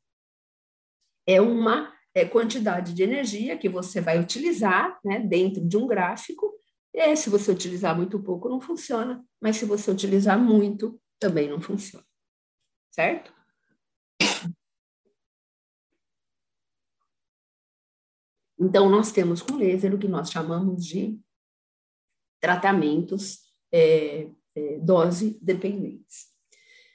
É uma é, quantidade de energia que você vai utilizar né, dentro de um gráfico e se você utilizar muito pouco, não funciona, mas se você utilizar muito, também não funciona. Certo? Então, nós temos com laser o que nós chamamos de tratamentos é, é, dose dependentes.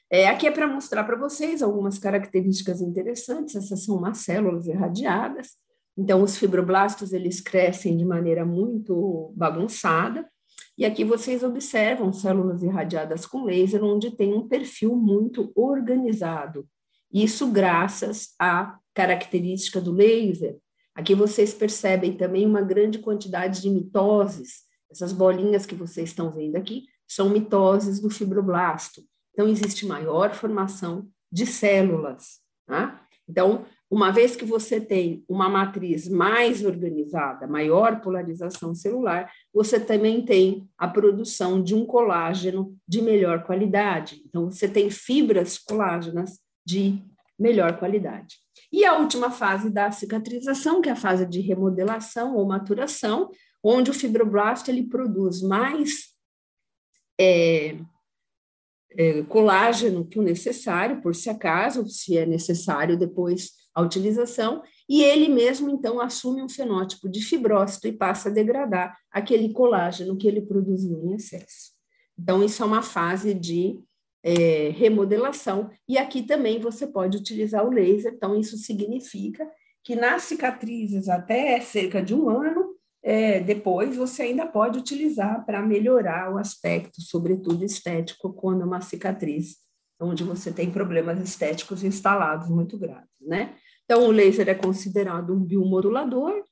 É, aqui é para mostrar para vocês algumas características interessantes. Essas são umas células irradiadas. Então, os fibroblastos, eles crescem de maneira muito bagunçada, e aqui vocês observam células irradiadas com laser, onde tem um perfil muito organizado. Isso graças à característica do laser. Aqui vocês percebem também uma grande quantidade de mitoses. Essas bolinhas que vocês estão vendo aqui são mitoses do fibroblasto. Então, existe maior formação de células. Tá? Então, uma vez que você tem uma matriz mais organizada, maior polarização celular, você também tem a produção de um colágeno de melhor qualidade. Então, você tem fibras colágenas de melhor qualidade. E a última fase da cicatrização, que é a fase de remodelação ou maturação, onde o fibroblasto ele produz mais é, é, colágeno que o necessário, por se acaso, se é necessário depois a utilização, e ele mesmo, então, assume um fenótipo de fibrócito e passa a degradar aquele colágeno que ele produziu em excesso. Então, isso é uma fase de é, remodelação, e aqui também você pode utilizar o laser, então, isso significa que nas cicatrizes até cerca de um ano, é, depois você ainda pode utilizar para melhorar o aspecto, sobretudo estético, quando é uma cicatriz onde você tem problemas estéticos instalados muito graves, né? Então, o laser é considerado um biomodulador.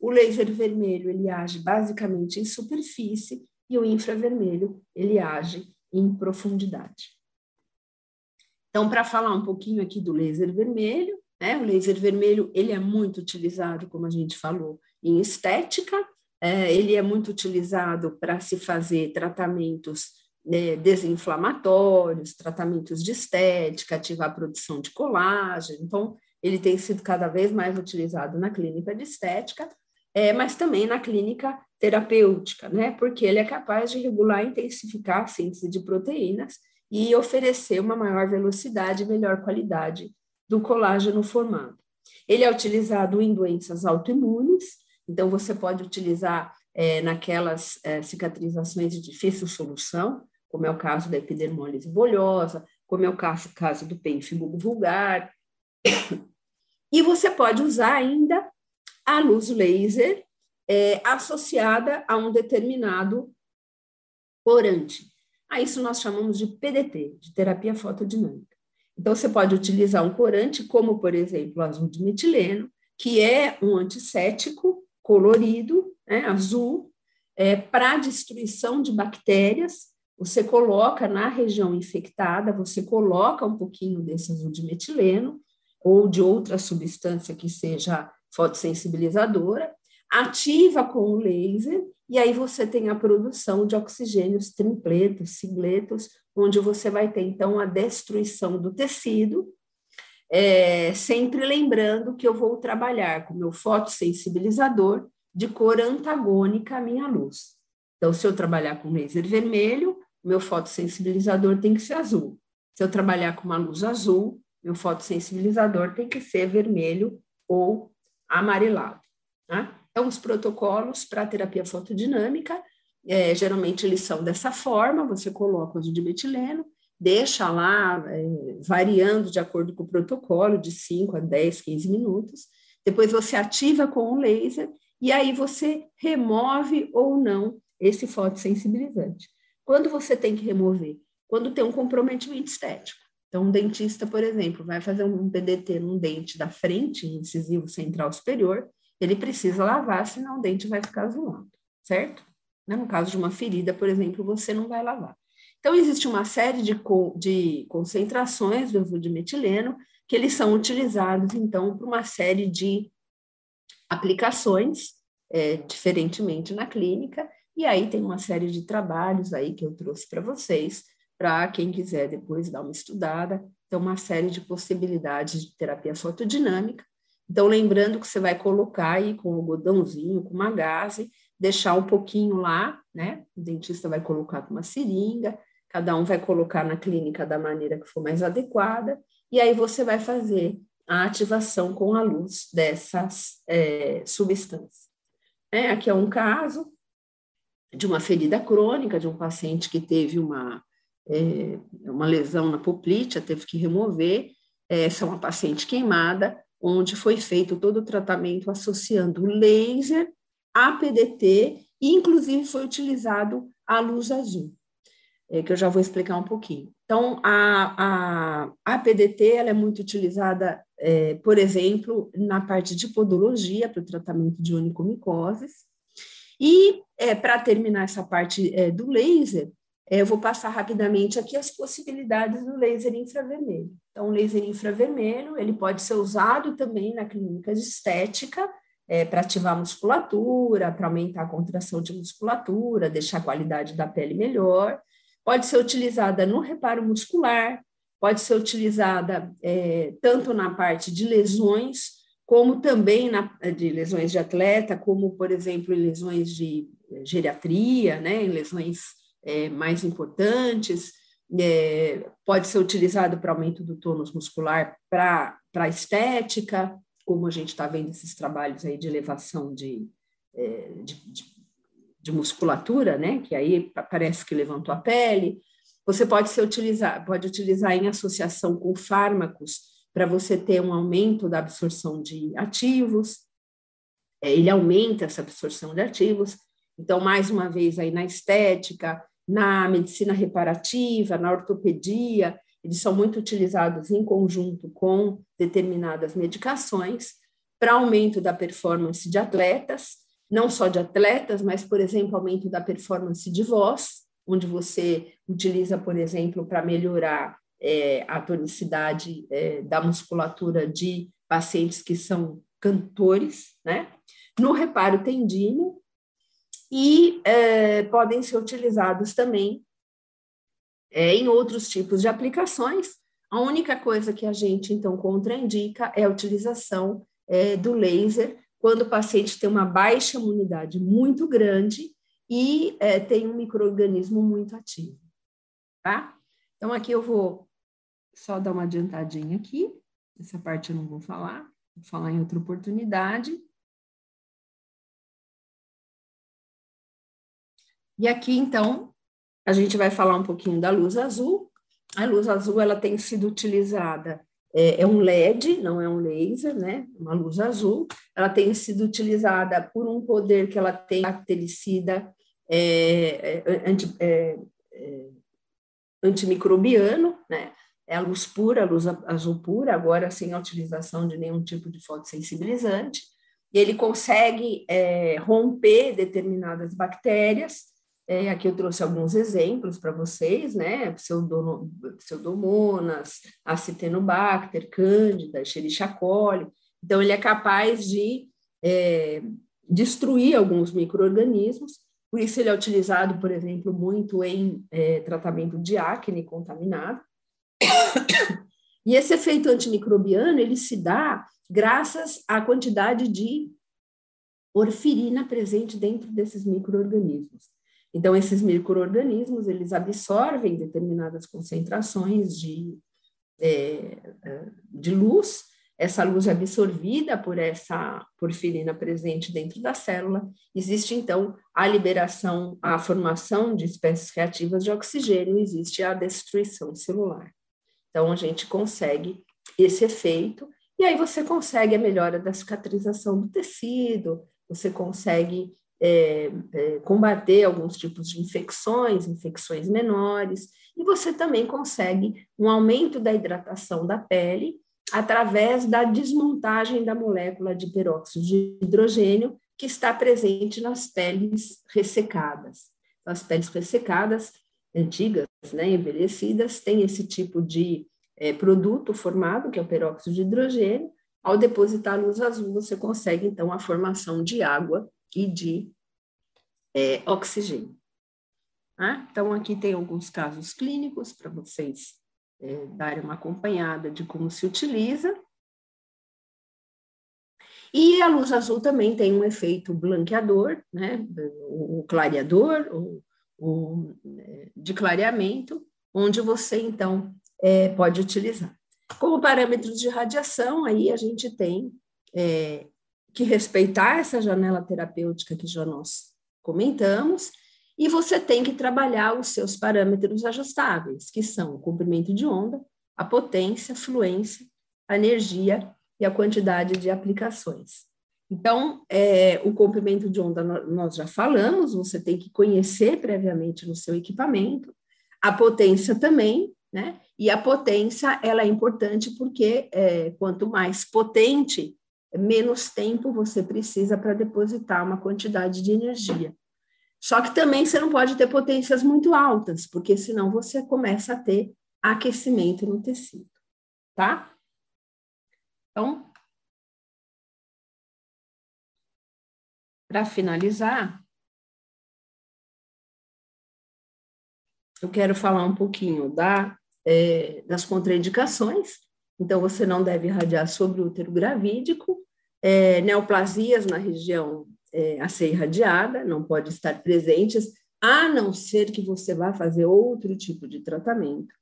O laser vermelho ele age basicamente em superfície e o infravermelho ele age em profundidade. Então, para falar um pouquinho aqui do laser vermelho, né, o laser vermelho ele é muito utilizado, como a gente falou, em estética. É, ele é muito utilizado para se fazer tratamentos é, desinflamatórios, tratamentos de estética, ativar a produção de colágeno. Então, ele tem sido cada vez mais utilizado na clínica de estética, é, mas também na clínica terapêutica, né? Porque ele é capaz de regular e intensificar a síntese de proteínas e oferecer uma maior velocidade e melhor qualidade do colágeno formado. Ele é utilizado em doenças autoimunes, então você pode utilizar é, naquelas é, cicatrizações de difícil solução, como é o caso da epidermólise bolhosa, como é o caso, caso do pênfigo vulgar, e você pode usar ainda a luz laser é, associada a um determinado corante. A isso nós chamamos de PDT, de terapia fotodinâmica. Então, você pode utilizar um corante, como, por exemplo, o azul de metileno, que é um antisséptico colorido, né, azul, é, para destruição de bactérias. Você coloca na região infectada, você coloca um pouquinho desse azul de metileno, ou de outra substância que seja fotossensibilizadora. ativa com o laser, e aí você tem a produção de oxigênios tripletos, cingletos, onde você vai ter, então, a destruição do tecido, é, sempre lembrando que eu vou trabalhar com meu fotossensibilizador de cor antagônica à minha luz. Então, se eu trabalhar com laser vermelho, meu fotossensibilizador tem que ser azul. Se eu trabalhar com uma luz azul, meu fotossensibilizador tem que ser vermelho ou amarelado. Tá? Então, os protocolos para terapia fotodinâmica, é, geralmente eles são dessa forma, você coloca o dimetileno, deixa lá, é, variando de acordo com o protocolo, de 5 a 10, 15 minutos, depois você ativa com o laser, e aí você remove ou não esse fotossensibilizante. Quando você tem que remover? Quando tem um comprometimento estético. Então, um dentista, por exemplo, vai fazer um PDT num dente da frente, incisivo central superior, ele precisa lavar, senão o dente vai ficar azulado, certo? Né? No caso de uma ferida, por exemplo, você não vai lavar. Então, existe uma série de, co de concentrações do dimetileno que eles são utilizados, então, para uma série de aplicações, é, diferentemente na clínica, e aí tem uma série de trabalhos aí que eu trouxe para vocês, para quem quiser depois dar uma estudada. Então, uma série de possibilidades de terapia fotodinâmica. Então, lembrando que você vai colocar aí com algodãozinho, com uma gaze, deixar um pouquinho lá, né? O dentista vai colocar com uma seringa, cada um vai colocar na clínica da maneira que for mais adequada, e aí você vai fazer a ativação com a luz dessas é, substâncias. É, aqui é um caso, de uma ferida crônica, de um paciente que teve uma, é, uma lesão na poplítea, teve que remover. Essa é uma paciente queimada, onde foi feito todo o tratamento associando laser a PDT, e inclusive foi utilizado a luz azul, é, que eu já vou explicar um pouquinho. Então, a, a, a PDT ela é muito utilizada, é, por exemplo, na parte de podologia, para o tratamento de onicomicoses, e é, para terminar essa parte é, do laser, é, eu vou passar rapidamente aqui as possibilidades do laser infravermelho. Então, o laser infravermelho, ele pode ser usado também na clínica de estética, é, para ativar a musculatura, para aumentar a contração de musculatura, deixar a qualidade da pele melhor. Pode ser utilizada no reparo muscular, pode ser utilizada é, tanto na parte de lesões como também na, de lesões de atleta, como, por exemplo, em lesões de geriatria, né, em lesões é, mais importantes, é, pode ser utilizado para aumento do tônus muscular para estética, como a gente está vendo esses trabalhos aí de elevação de, é, de, de, de, musculatura, né, que aí parece que levantou a pele. Você pode ser utilizar, pode utilizar em associação com fármacos para você ter um aumento da absorção de ativos, é, ele aumenta essa absorção de ativos. Então, mais uma vez, aí na estética, na medicina reparativa, na ortopedia, eles são muito utilizados em conjunto com determinadas medicações para aumento da performance de atletas, não só de atletas, mas, por exemplo, aumento da performance de voz, onde você utiliza, por exemplo, para melhorar é, a tonicidade é, da musculatura de pacientes que são cantores, né? No reparo tendíneo, e é, podem ser utilizados também é, em outros tipos de aplicações. A única coisa que a gente, então, contraindica é a utilização é, do laser quando o paciente tem uma baixa imunidade muito grande e tem um microorganismo muito ativo, tá? Então, aqui eu vou só dar uma adiantadinha aqui. Essa parte eu não vou falar, vou falar em outra oportunidade. E aqui, então, a gente vai falar um pouquinho da luz azul. A luz azul, ela tem sido utilizada, é, é um LED, não é um laser, né? Uma luz azul. Ela tem sido utilizada por um poder que ela tem caractericida é, é, anti, é, é, antimicrobiano, né? é a luz pura, a luz azul pura, agora sem a utilização de nenhum tipo de fotossensibilizante, e ele consegue é, romper determinadas bactérias. É, aqui eu trouxe alguns exemplos para vocês, né? Pseudomonas, Acitenobacter, Cândida, Escherichia coli. Então, ele é capaz de é, destruir alguns micro-organismos, por isso ele é utilizado, por exemplo, muito em é, tratamento de acne contaminado. E esse efeito antimicrobiano, ele se dá graças à quantidade de porfirina presente dentro desses micro-organismos. Então, esses micro-organismos, eles absorvem determinadas concentrações de, é, é de luz essa luz é absorvida por essa porfirina presente dentro da célula, existe então a liberação, a formação de espécies reativas de oxigênio, existe a destruição celular. Então a gente consegue esse efeito, e aí você consegue a melhora da cicatrização do tecido, você consegue é, é, combater alguns tipos de infecções, infecções menores, e você também consegue um aumento da hidratação da pele através da desmontagem da molécula de peróxido de hidrogênio que está presente nas peles ressecadas. Então, as peles ressecadas, antigas, né, envelhecidas, têm esse tipo de é, produto formado, que é o peróxido de hidrogênio. Ao depositar luz azul, você consegue, então, a formação de água e de é, oxigênio. Ah, então, aqui tem alguns casos clínicos para vocês é, dar uma acompanhada de como se utiliza. E a luz azul também tem um efeito blanqueador, né, o clareador, o, o é, de clareamento, onde você então é, pode utilizar. Como parâmetros de radiação, aí a gente tem é, que respeitar essa janela terapêutica que já nós comentamos, e você tem que trabalhar os seus parâmetros ajustáveis, que são o comprimento de onda, a potência, a fluência, a energia e a quantidade de aplicações. Então, é, o comprimento de onda nós já falamos, você tem que conhecer previamente no seu equipamento, a potência também, né? E a potência, ela é importante porque é, quanto mais potente, menos tempo você precisa para depositar uma quantidade de energia. Só que também você não pode ter potências muito altas, porque senão você começa a ter aquecimento no tecido, tá? Então, para finalizar, eu quero falar um pouquinho da, é, das contraindicações. Então, você não deve irradiar sobre o útero gravídico, é, neoplasias na região é, a ser irradiada, não pode estar presentes, a não ser que você vá fazer outro tipo de tratamento,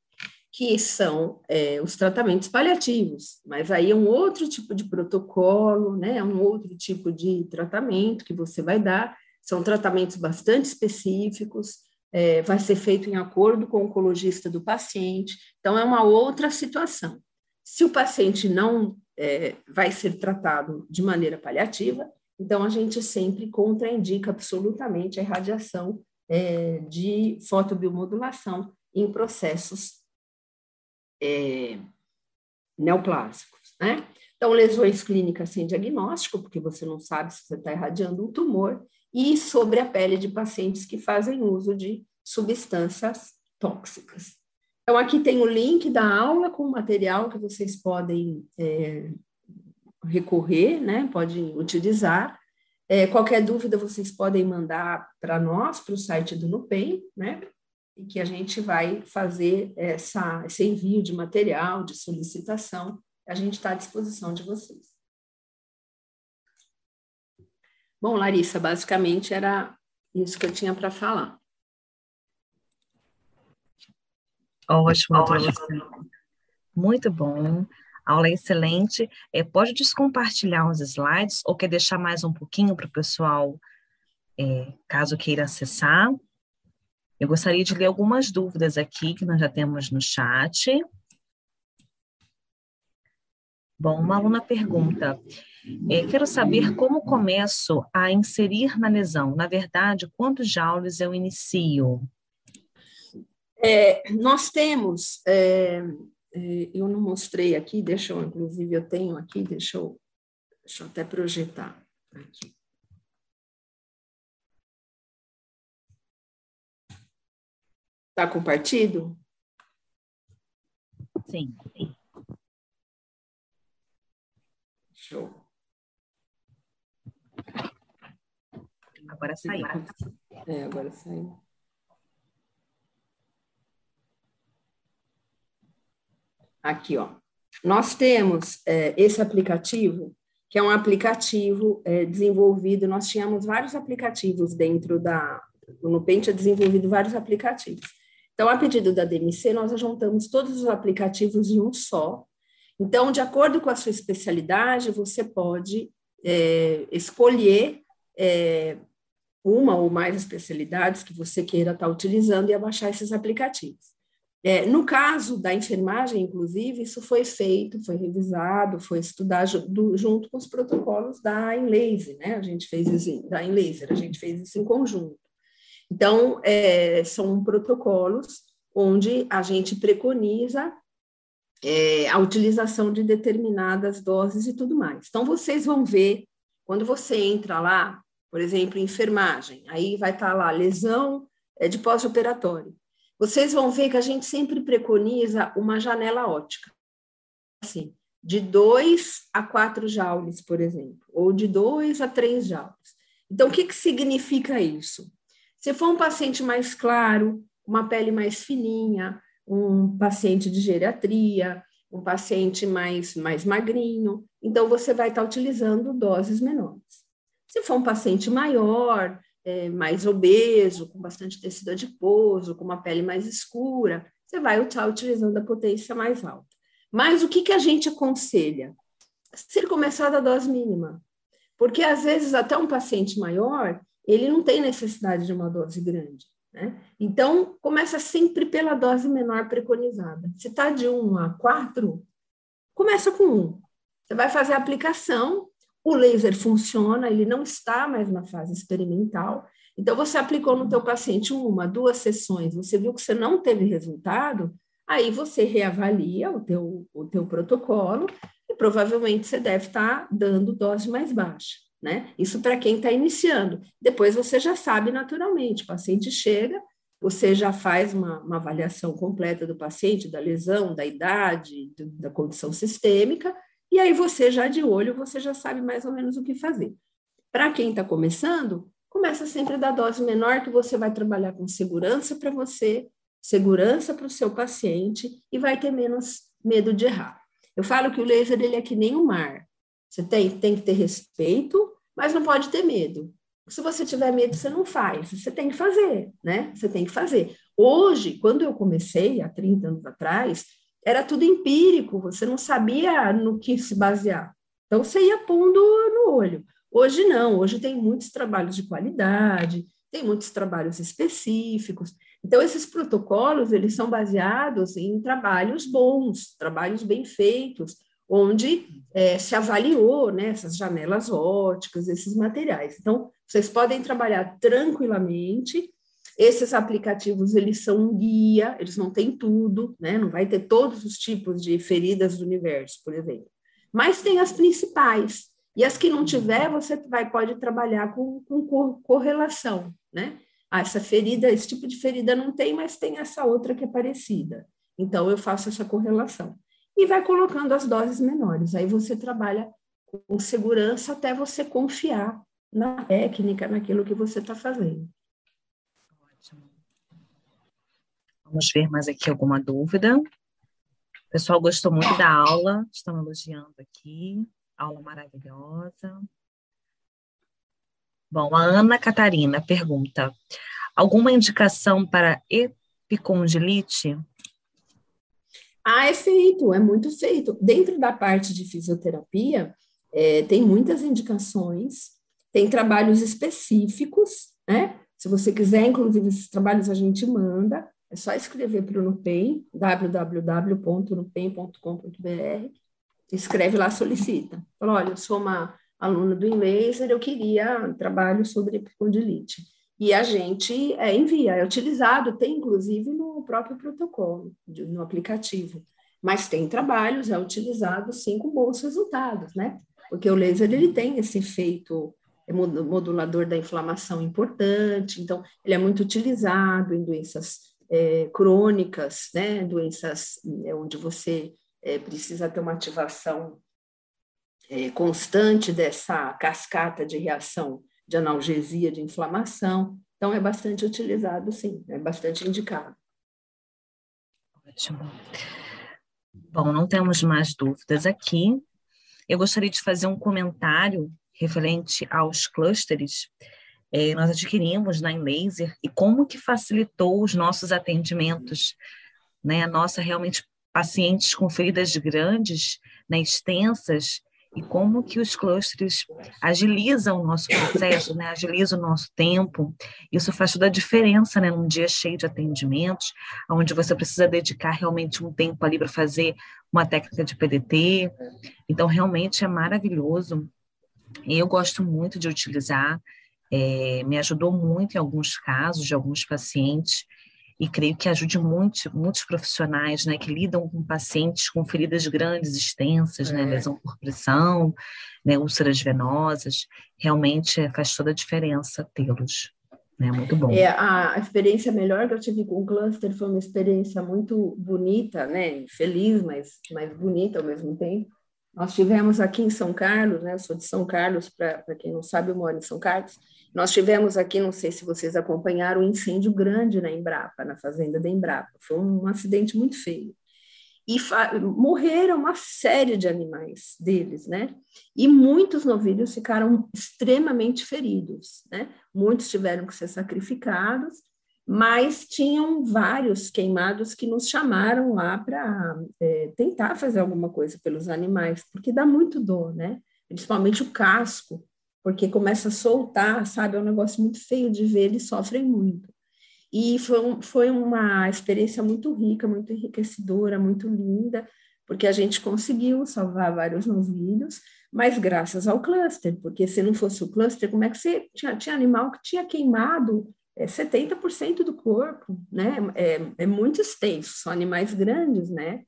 que são é, os tratamentos paliativos, mas aí é um outro tipo de protocolo, né, é um outro tipo de tratamento que você vai dar, são tratamentos bastante específicos, é, vai ser feito em acordo com o oncologista do paciente, então é uma outra situação. Se o paciente não é, vai ser tratado de maneira paliativa, então, a gente sempre contraindica absolutamente a irradiação é, de fotobiomodulação em processos é, neoplásicos, né? Então, lesões clínicas sem diagnóstico, porque você não sabe se você está irradiando um tumor, e sobre a pele de pacientes que fazem uso de substâncias tóxicas. Então, aqui tem o link da aula com o material que vocês podem é, recorrer, né? Podem utilizar. É, qualquer dúvida vocês podem mandar para nós, para o site do Nupem, né? E que a gente vai fazer essa, esse envio de material, de solicitação. A gente está à disposição de vocês. Bom, Larissa, basicamente era isso que eu tinha para falar. Ótimo, Ótimo. Muito bom aula é excelente. É, pode descompartilhar os slides ou quer deixar mais um pouquinho para o pessoal, é, caso queira acessar. Eu gostaria de ler algumas dúvidas aqui que nós já temos no chat. Bom, uma aluna pergunta: é, quero saber como começo a inserir na lesão. Na verdade, quantos joules eu inicio? É, nós temos é, é, eu não mostrei aqui, deixa eu, inclusive eu tenho aqui, deixa eu, deixa eu até projetar aqui. Está compartido? Sim. Show. Agora saiu. É, agora saiu. Aqui, ó. Nós temos é, esse aplicativo, que é um aplicativo é, desenvolvido, nós tínhamos vários aplicativos dentro da... O Nupen tinha desenvolvido vários aplicativos. Então, a pedido da DMC, nós juntamos todos os aplicativos em um só. Então, de acordo com a sua especialidade, você pode é, escolher é, uma ou mais especialidades que você queira estar utilizando e abaixar esses aplicativos. É, no caso da enfermagem, inclusive, isso foi feito, foi revisado, foi estudado do, junto com os protocolos da Enlace, né? A gente fez isso, da Enlaser, a gente fez isso em conjunto. Então, é, são protocolos onde a gente preconiza é, a utilização de determinadas doses e tudo mais. Então, vocês vão ver, quando você entra lá, por exemplo, enfermagem, aí vai estar lá lesão é, de pós-operatório vocês vão ver que a gente sempre preconiza uma janela ótica, assim, de 2 a 4 joules, por exemplo, ou de 2 a 3 joules. Então, o que, que significa isso? Se for um paciente mais claro, uma pele mais fininha, um paciente de geriatria, um paciente mais, mais magrinho, então você vai estar utilizando doses menores. Se for um paciente maior, é, mais obeso, com bastante tecido adiposo, com uma pele mais escura, você vai estar utilizando a potência mais alta. Mas o que, que a gente aconselha? Ser começar da dose mínima, porque às vezes até um paciente maior, ele não tem necessidade de uma dose grande. Né? Então, começa sempre pela dose menor preconizada. Se está de 1 a 4, começa com 1. Você vai fazer a aplicação, o laser funciona, ele não está mais na fase experimental. Então, você aplicou no teu paciente uma, duas sessões, você viu que você não teve resultado, aí você reavalia o teu, o teu protocolo e provavelmente você deve estar dando dose mais baixa, né? Isso para quem está iniciando. Depois você já sabe naturalmente, o paciente chega, você já faz uma, uma avaliação completa do paciente, da lesão, da idade, do, da condição sistêmica, e aí você já de olho, você já sabe mais ou menos o que fazer. Para quem está começando, começa sempre da dose menor que você vai trabalhar com segurança para você, segurança para o seu paciente e vai ter menos medo de errar. Eu falo que o laser ele é que nem o mar. Você tem, tem que ter respeito, mas não pode ter medo. Se você tiver medo, você não faz. Você tem que fazer, né? Você tem que fazer. Hoje, quando eu comecei, há 30 anos atrás, era tudo empírico, você não sabia no que se basear. Então, você ia pondo no olho. Hoje não, hoje tem muitos trabalhos de qualidade, tem muitos trabalhos específicos. Então, esses protocolos, eles são baseados em trabalhos bons, trabalhos bem feitos, onde é, se avaliou né, essas janelas óticas, esses materiais. Então, vocês podem trabalhar tranquilamente, esses aplicativos, eles são um guia, eles não têm tudo, né? Não vai ter todos os tipos de feridas do universo, por exemplo. Mas tem as principais. E as que não tiver, você vai, pode trabalhar com, com correlação, né? Ah, essa ferida, esse tipo de ferida não tem, mas tem essa outra que é parecida. Então, eu faço essa correlação. E vai colocando as doses menores. Aí você trabalha com segurança até você confiar na técnica, naquilo que você está fazendo. Vamos ver mais aqui alguma dúvida. O pessoal gostou muito da aula, estão elogiando aqui. Aula maravilhosa. Bom, a Ana Catarina pergunta: alguma indicação para epicondilite? Ah, é feito, é muito feito. Dentro da parte de fisioterapia, é, tem muitas indicações, tem trabalhos específicos, né? Se você quiser, inclusive, esses trabalhos a gente manda. É só escrever para o Nupem, www.nupem.com.br, escreve lá, solicita. Fala, olha, eu sou uma aluna do InLaser, eu queria trabalho sobre epicondilite. E a gente é, envia, é utilizado, tem inclusive no próprio protocolo, no aplicativo. Mas tem trabalhos, é utilizado sim com bons resultados, né? Porque o laser ele tem esse efeito modulador da inflamação importante, então ele é muito utilizado em doenças é, crônicas, né, doenças é, onde você é, precisa ter uma ativação é, constante dessa cascata de reação de analgesia, de inflamação. Então, é bastante utilizado, sim, é bastante indicado. Ótimo. Bom, não temos mais dúvidas aqui. Eu gostaria de fazer um comentário referente aos clusters. É, nós adquirimos na Laser e como que facilitou os nossos atendimentos, né? A nossa realmente pacientes com feridas grandes, né, extensas, e como que os clusters agilizam o nosso processo, né? agilizam o nosso tempo. Isso faz toda a diferença né? num dia cheio de atendimentos, onde você precisa dedicar realmente um tempo ali para fazer uma técnica de PDT. Então, realmente é maravilhoso. Eu gosto muito de utilizar, é, me ajudou muito em alguns casos de alguns pacientes e creio que ajude muito, muitos profissionais né, que lidam com pacientes com feridas grandes, extensas, né, é. né, lesão por pressão, né, úlceras venosas. Realmente faz toda a diferença tê-los. É muito bom. É, a experiência melhor que eu tive com o cluster foi uma experiência muito bonita, né? Feliz, mas, mas bonita ao mesmo tempo. Nós tivemos aqui em São Carlos, né? Eu sou de São Carlos, para quem não sabe, eu moro em São Carlos. Nós tivemos aqui, não sei se vocês acompanharam, um incêndio grande na Embrapa, na fazenda da Embrapa. Foi um acidente muito feio. E morreram uma série de animais deles, né? E muitos novilhos ficaram extremamente feridos, né? Muitos tiveram que ser sacrificados, mas tinham vários queimados que nos chamaram lá para é, tentar fazer alguma coisa pelos animais, porque dá muito dor, né? Principalmente o casco, porque começa a soltar, sabe? É um negócio muito feio de ver, eles sofrem muito. E foi, um, foi uma experiência muito rica, muito enriquecedora, muito linda, porque a gente conseguiu salvar vários novilhos, mas graças ao cluster, porque se não fosse o cluster, como é que você tinha, tinha animal que tinha queimado é, 70% do corpo, né? É, é muito extenso, são animais grandes, né?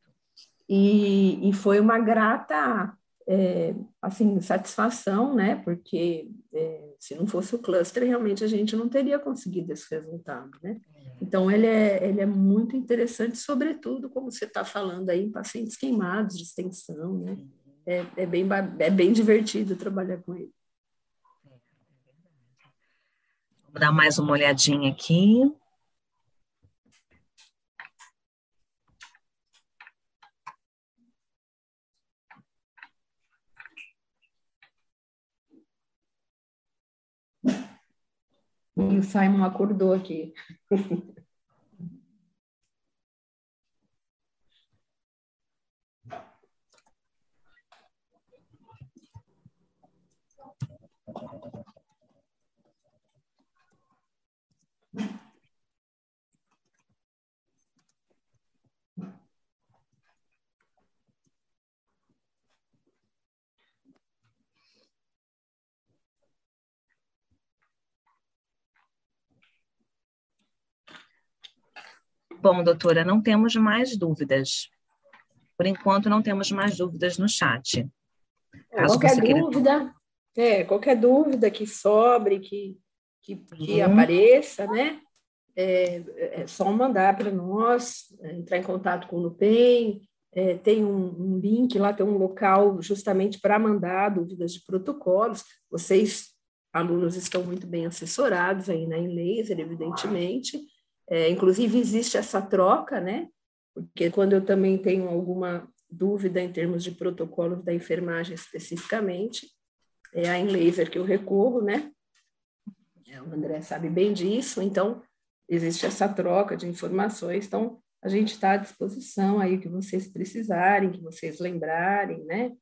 E, e foi uma grata é, assim, satisfação, né? Porque é, se não fosse o cluster, realmente a gente não teria conseguido esse resultado, né? Então, ele é, ele é muito interessante, sobretudo, como você está falando aí, em pacientes queimados de extensão, né? É, é, bem, é bem divertido trabalhar com ele. Vou dar mais uma olhadinha aqui. Simon acordou aqui. Bom, doutora, não temos mais dúvidas. Por enquanto, não temos mais dúvidas no chat. Caso qualquer dúvida, queira... é, qualquer dúvida que sobre, que, que, que uhum. apareça, né? É, é só mandar para nós, é, entrar em contato com o Nupen, é, tem um, um, link lá, tem um local justamente para mandar dúvidas de protocolos. Vocês, alunos, estão muito bem assessorados aí né, em laser, evidentemente. É, inclusive, existe essa troca, né? Porque quando eu também tenho alguma dúvida em termos de protocolos da enfermagem especificamente, é a em laser que eu recorro, né? É, o André sabe bem disso, então existe essa troca de informações, então a gente está à disposição aí que vocês precisarem, que vocês lembrarem, né?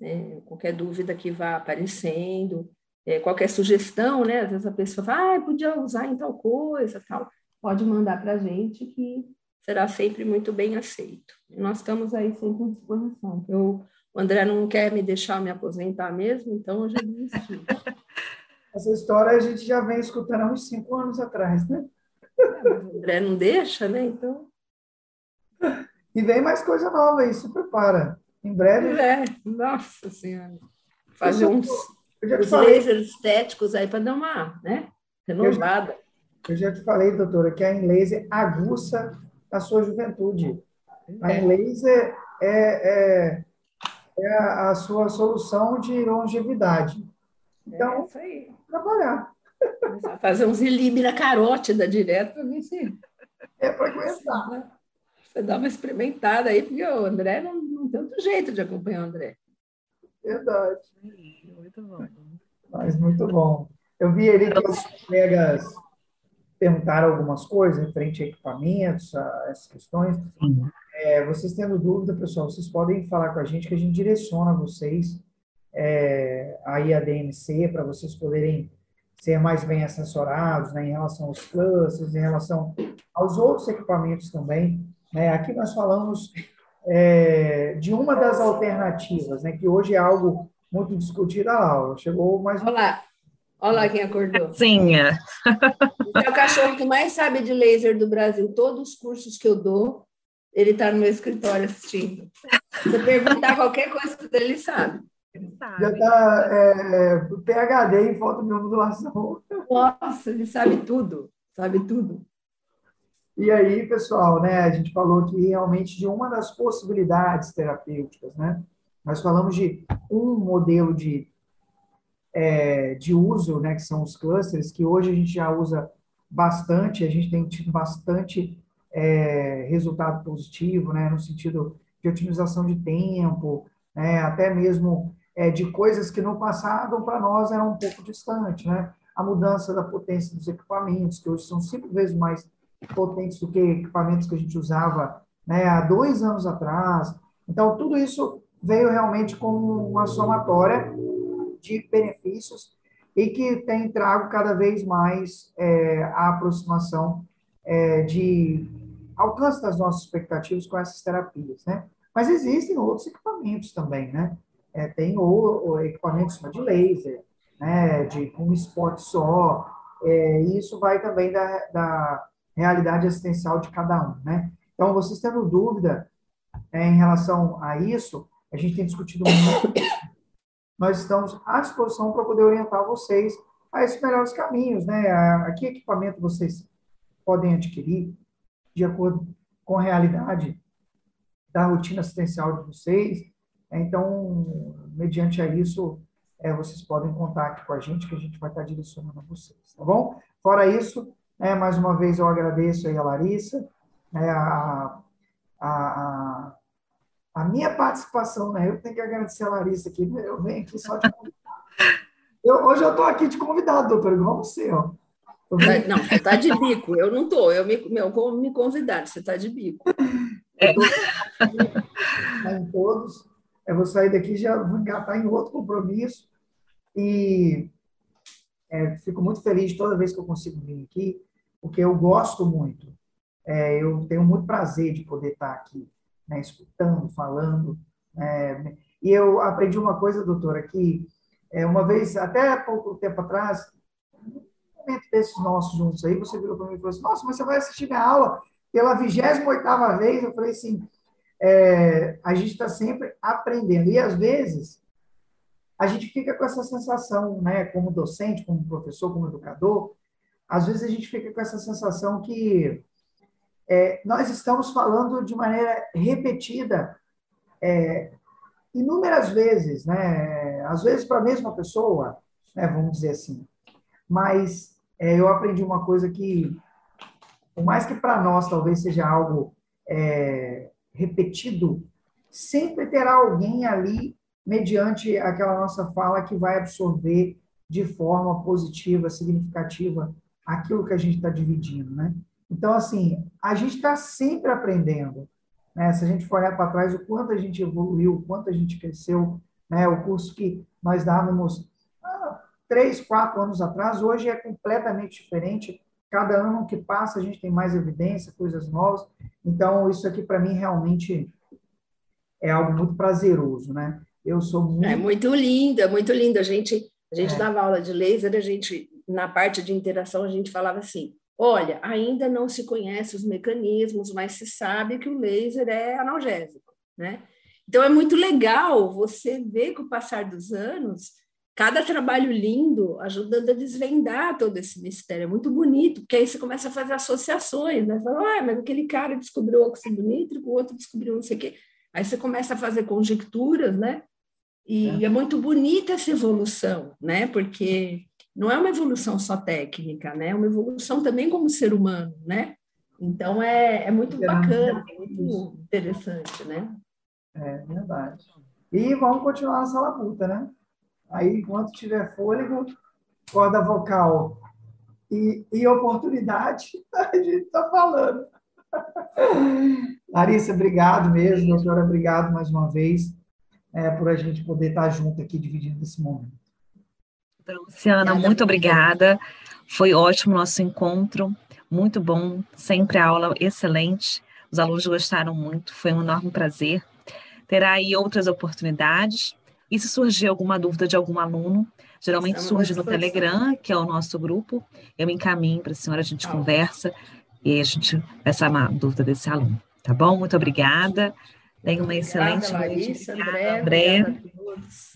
É, qualquer dúvida que vá aparecendo, é, qualquer sugestão, né? Às vezes a pessoa fala, ah, podia usar em tal coisa, tal pode mandar para a gente que será sempre muito bem aceito. Nós estamos aí sempre à disposição. Eu, o André não quer me deixar me aposentar mesmo, então eu já desisti. Essa história a gente já vem escutando há uns cinco anos atrás, né? É, o André não deixa, né? Então. E vem mais coisa nova aí, se prepara. Em breve. É, nossa Senhora. Fazer uns, uns lasers estéticos aí para dar uma né, renovada. Eu já te falei, doutora, que a Inlaser aguça a sua juventude. A é. Inlaser é, é, é a, a sua solução de longevidade. Então, é isso aí, trabalhar. Fazer um zilib na carótida direto para ver se. É para aguentar. Né? Você dá uma experimentada aí, porque o André não, não tem outro jeito de acompanhar o André. Verdade. Muito bom. Mas muito bom. Eu vi ali que os colegas perguntaram algumas coisas referente a equipamentos, a essas questões. É, vocês tendo dúvida, pessoal, vocês podem falar com a gente que a gente direciona vocês é, aí a DMC para vocês poderem ser mais bem assessorados né, em relação aos clusters, em relação aos outros equipamentos também. Né? Aqui nós falamos é, de uma das alternativas, né, que hoje é algo muito discutido. Ah, Laura, chegou mais Olá. Olha quem acordou. Sim. É o cachorro que mais sabe de laser do Brasil. Todos os cursos que eu dou, ele está no meu escritório assistindo. Se perguntar qualquer coisa ele sabe. Já está é, PHD em fotobiomodulação. Nossa, ele sabe tudo, sabe tudo. E aí, pessoal, né, a gente falou aqui realmente de uma das possibilidades terapêuticas, né? Nós falamos de um modelo de, é, de uso, né, que são os clusters, que hoje a gente já usa bastante, a gente tem tido bastante é, resultado positivo, né, no sentido de otimização de tempo, né, até mesmo é, de coisas que no passado para nós eram um pouco distantes, né? A mudança da potência dos equipamentos, que hoje são cinco vezes mais potentes do que equipamentos que a gente usava né, há dois anos atrás. Então, tudo isso veio realmente como uma somatória de benefícios e que tem trago cada vez mais é, a aproximação é, de alcance das nossas expectativas com essas terapias, né? Mas existem outros equipamentos também, né? é, tem o, o equipamento de laser, né, de um esporte só, é, e isso vai também da, da realidade assistencial de cada um, né? Então, vocês tendo dúvida é, em relação a isso, a gente tem discutido muito, nós estamos à disposição para poder orientar vocês a esses melhores caminhos, né? A, a que equipamento vocês podem adquirir de acordo com a realidade da rotina assistencial de vocês, então, mediante a isso, é, vocês podem contar aqui com a gente, que a gente vai estar direcionando a vocês, tá bom? Fora isso, é, mais uma vez eu agradeço aí a Larissa, né, a, a, a, a, minha participação, né? Eu tenho que agradecer a Larissa aqui, eu venho aqui só de eu, Hoje eu estou aqui de convidado, doutor, igual você, ó. Não, você está de bico, eu não estou, eu me, meu, me convidar, você está de bico. É. Em todos. Eu vou sair daqui já vou engatar em outro compromisso e é, fico muito feliz toda vez que eu consigo vir aqui, porque eu gosto muito. É, eu tenho muito prazer de poder estar aqui, né, escutando, falando. É, e eu aprendi uma coisa, doutora, que é, uma vez, até pouco tempo atrás, um momento desses nossos juntos aí, você virou para mim e falou assim, nossa, mas você vai assistir minha aula pela 28ª vez? Eu falei assim, é, a gente está sempre aprendendo. E, às vezes, a gente fica com essa sensação, né, como docente, como professor, como educador, às vezes a gente fica com essa sensação que é, nós estamos falando de maneira repetida é, inúmeras vezes, né? Às vezes para a mesma pessoa, né? Vamos dizer assim. Mas é, eu aprendi uma coisa que, por mais que para nós talvez seja algo é, repetido, sempre terá alguém ali, mediante aquela nossa fala, que vai absorver de forma positiva, significativa, aquilo que a gente está dividindo, né? Então, assim, a gente está sempre aprendendo. Né? Se a gente for olhar para trás, o quanto a gente evoluiu, o quanto a gente cresceu, né? O curso que nós dávamos ah, três, quatro anos atrás, hoje é completamente diferente. Cada ano que passa, a gente tem mais evidência, coisas novas. Então, isso aqui, para mim, realmente é algo muito prazeroso, né? Eu sou muito... É muito linda, é muito linda. A gente, a gente é. dava aula de laser, a gente, na parte de interação, a gente falava assim, olha, ainda não se conhece os mecanismos, mas se sabe que o laser é analgésico, né? Então, é muito legal você ver, com o passar dos anos, cada trabalho lindo ajudando a desvendar todo esse mistério. É muito bonito, porque aí você começa a fazer associações, né? Fala, ah, mas aquele cara descobriu o óxido nítrico, o outro descobriu não sei o quê. Aí você começa a fazer conjecturas, né? E é. é muito bonita essa evolução, né? Porque não é uma evolução só técnica, né? É uma evolução também como ser humano, né? Então é, é muito bacana, é muito interessante, né? É verdade. E vamos continuar nessa labuta, né? Aí, enquanto tiver fôlego, corda vocal e, e oportunidade, a gente está falando. Larissa, obrigado mesmo, doutora, obrigado mais uma vez é, por a gente poder estar junto aqui dividindo esse momento. Luciana, muito obrigada. Foi ótimo nosso encontro, muito bom, sempre a aula excelente. Os alunos gostaram muito, foi um enorme prazer. Terá aí outras oportunidades. E se surgir alguma dúvida de algum aluno, geralmente surge no Telegram, que é o nosso grupo, eu encaminho para a senhora, a gente conversa e a gente vai sanar a dúvida desse aluno. Tá bom? Muito obrigada. Tenha uma excelente noite. André. André. Obrigada.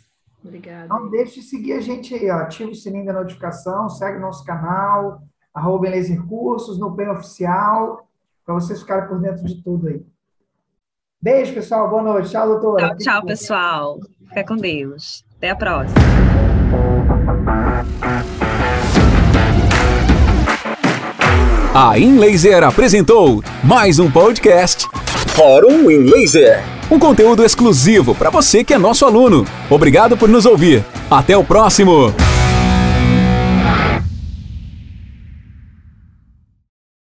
Não deixe de seguir a gente aí, ó. ativa o sininho da notificação, segue nosso canal, arroba Recursos, no PEN Oficial, para vocês ficarem por dentro de tudo aí. Beijo, pessoal. Boa noite. Tchau, doutora. Tchau, tchau, pessoal. Fica com Deus. Até a próxima. A InLaser apresentou mais um podcast Fórum InLaser. Um conteúdo exclusivo para você que é nosso aluno. Obrigado por nos ouvir. Até o próximo.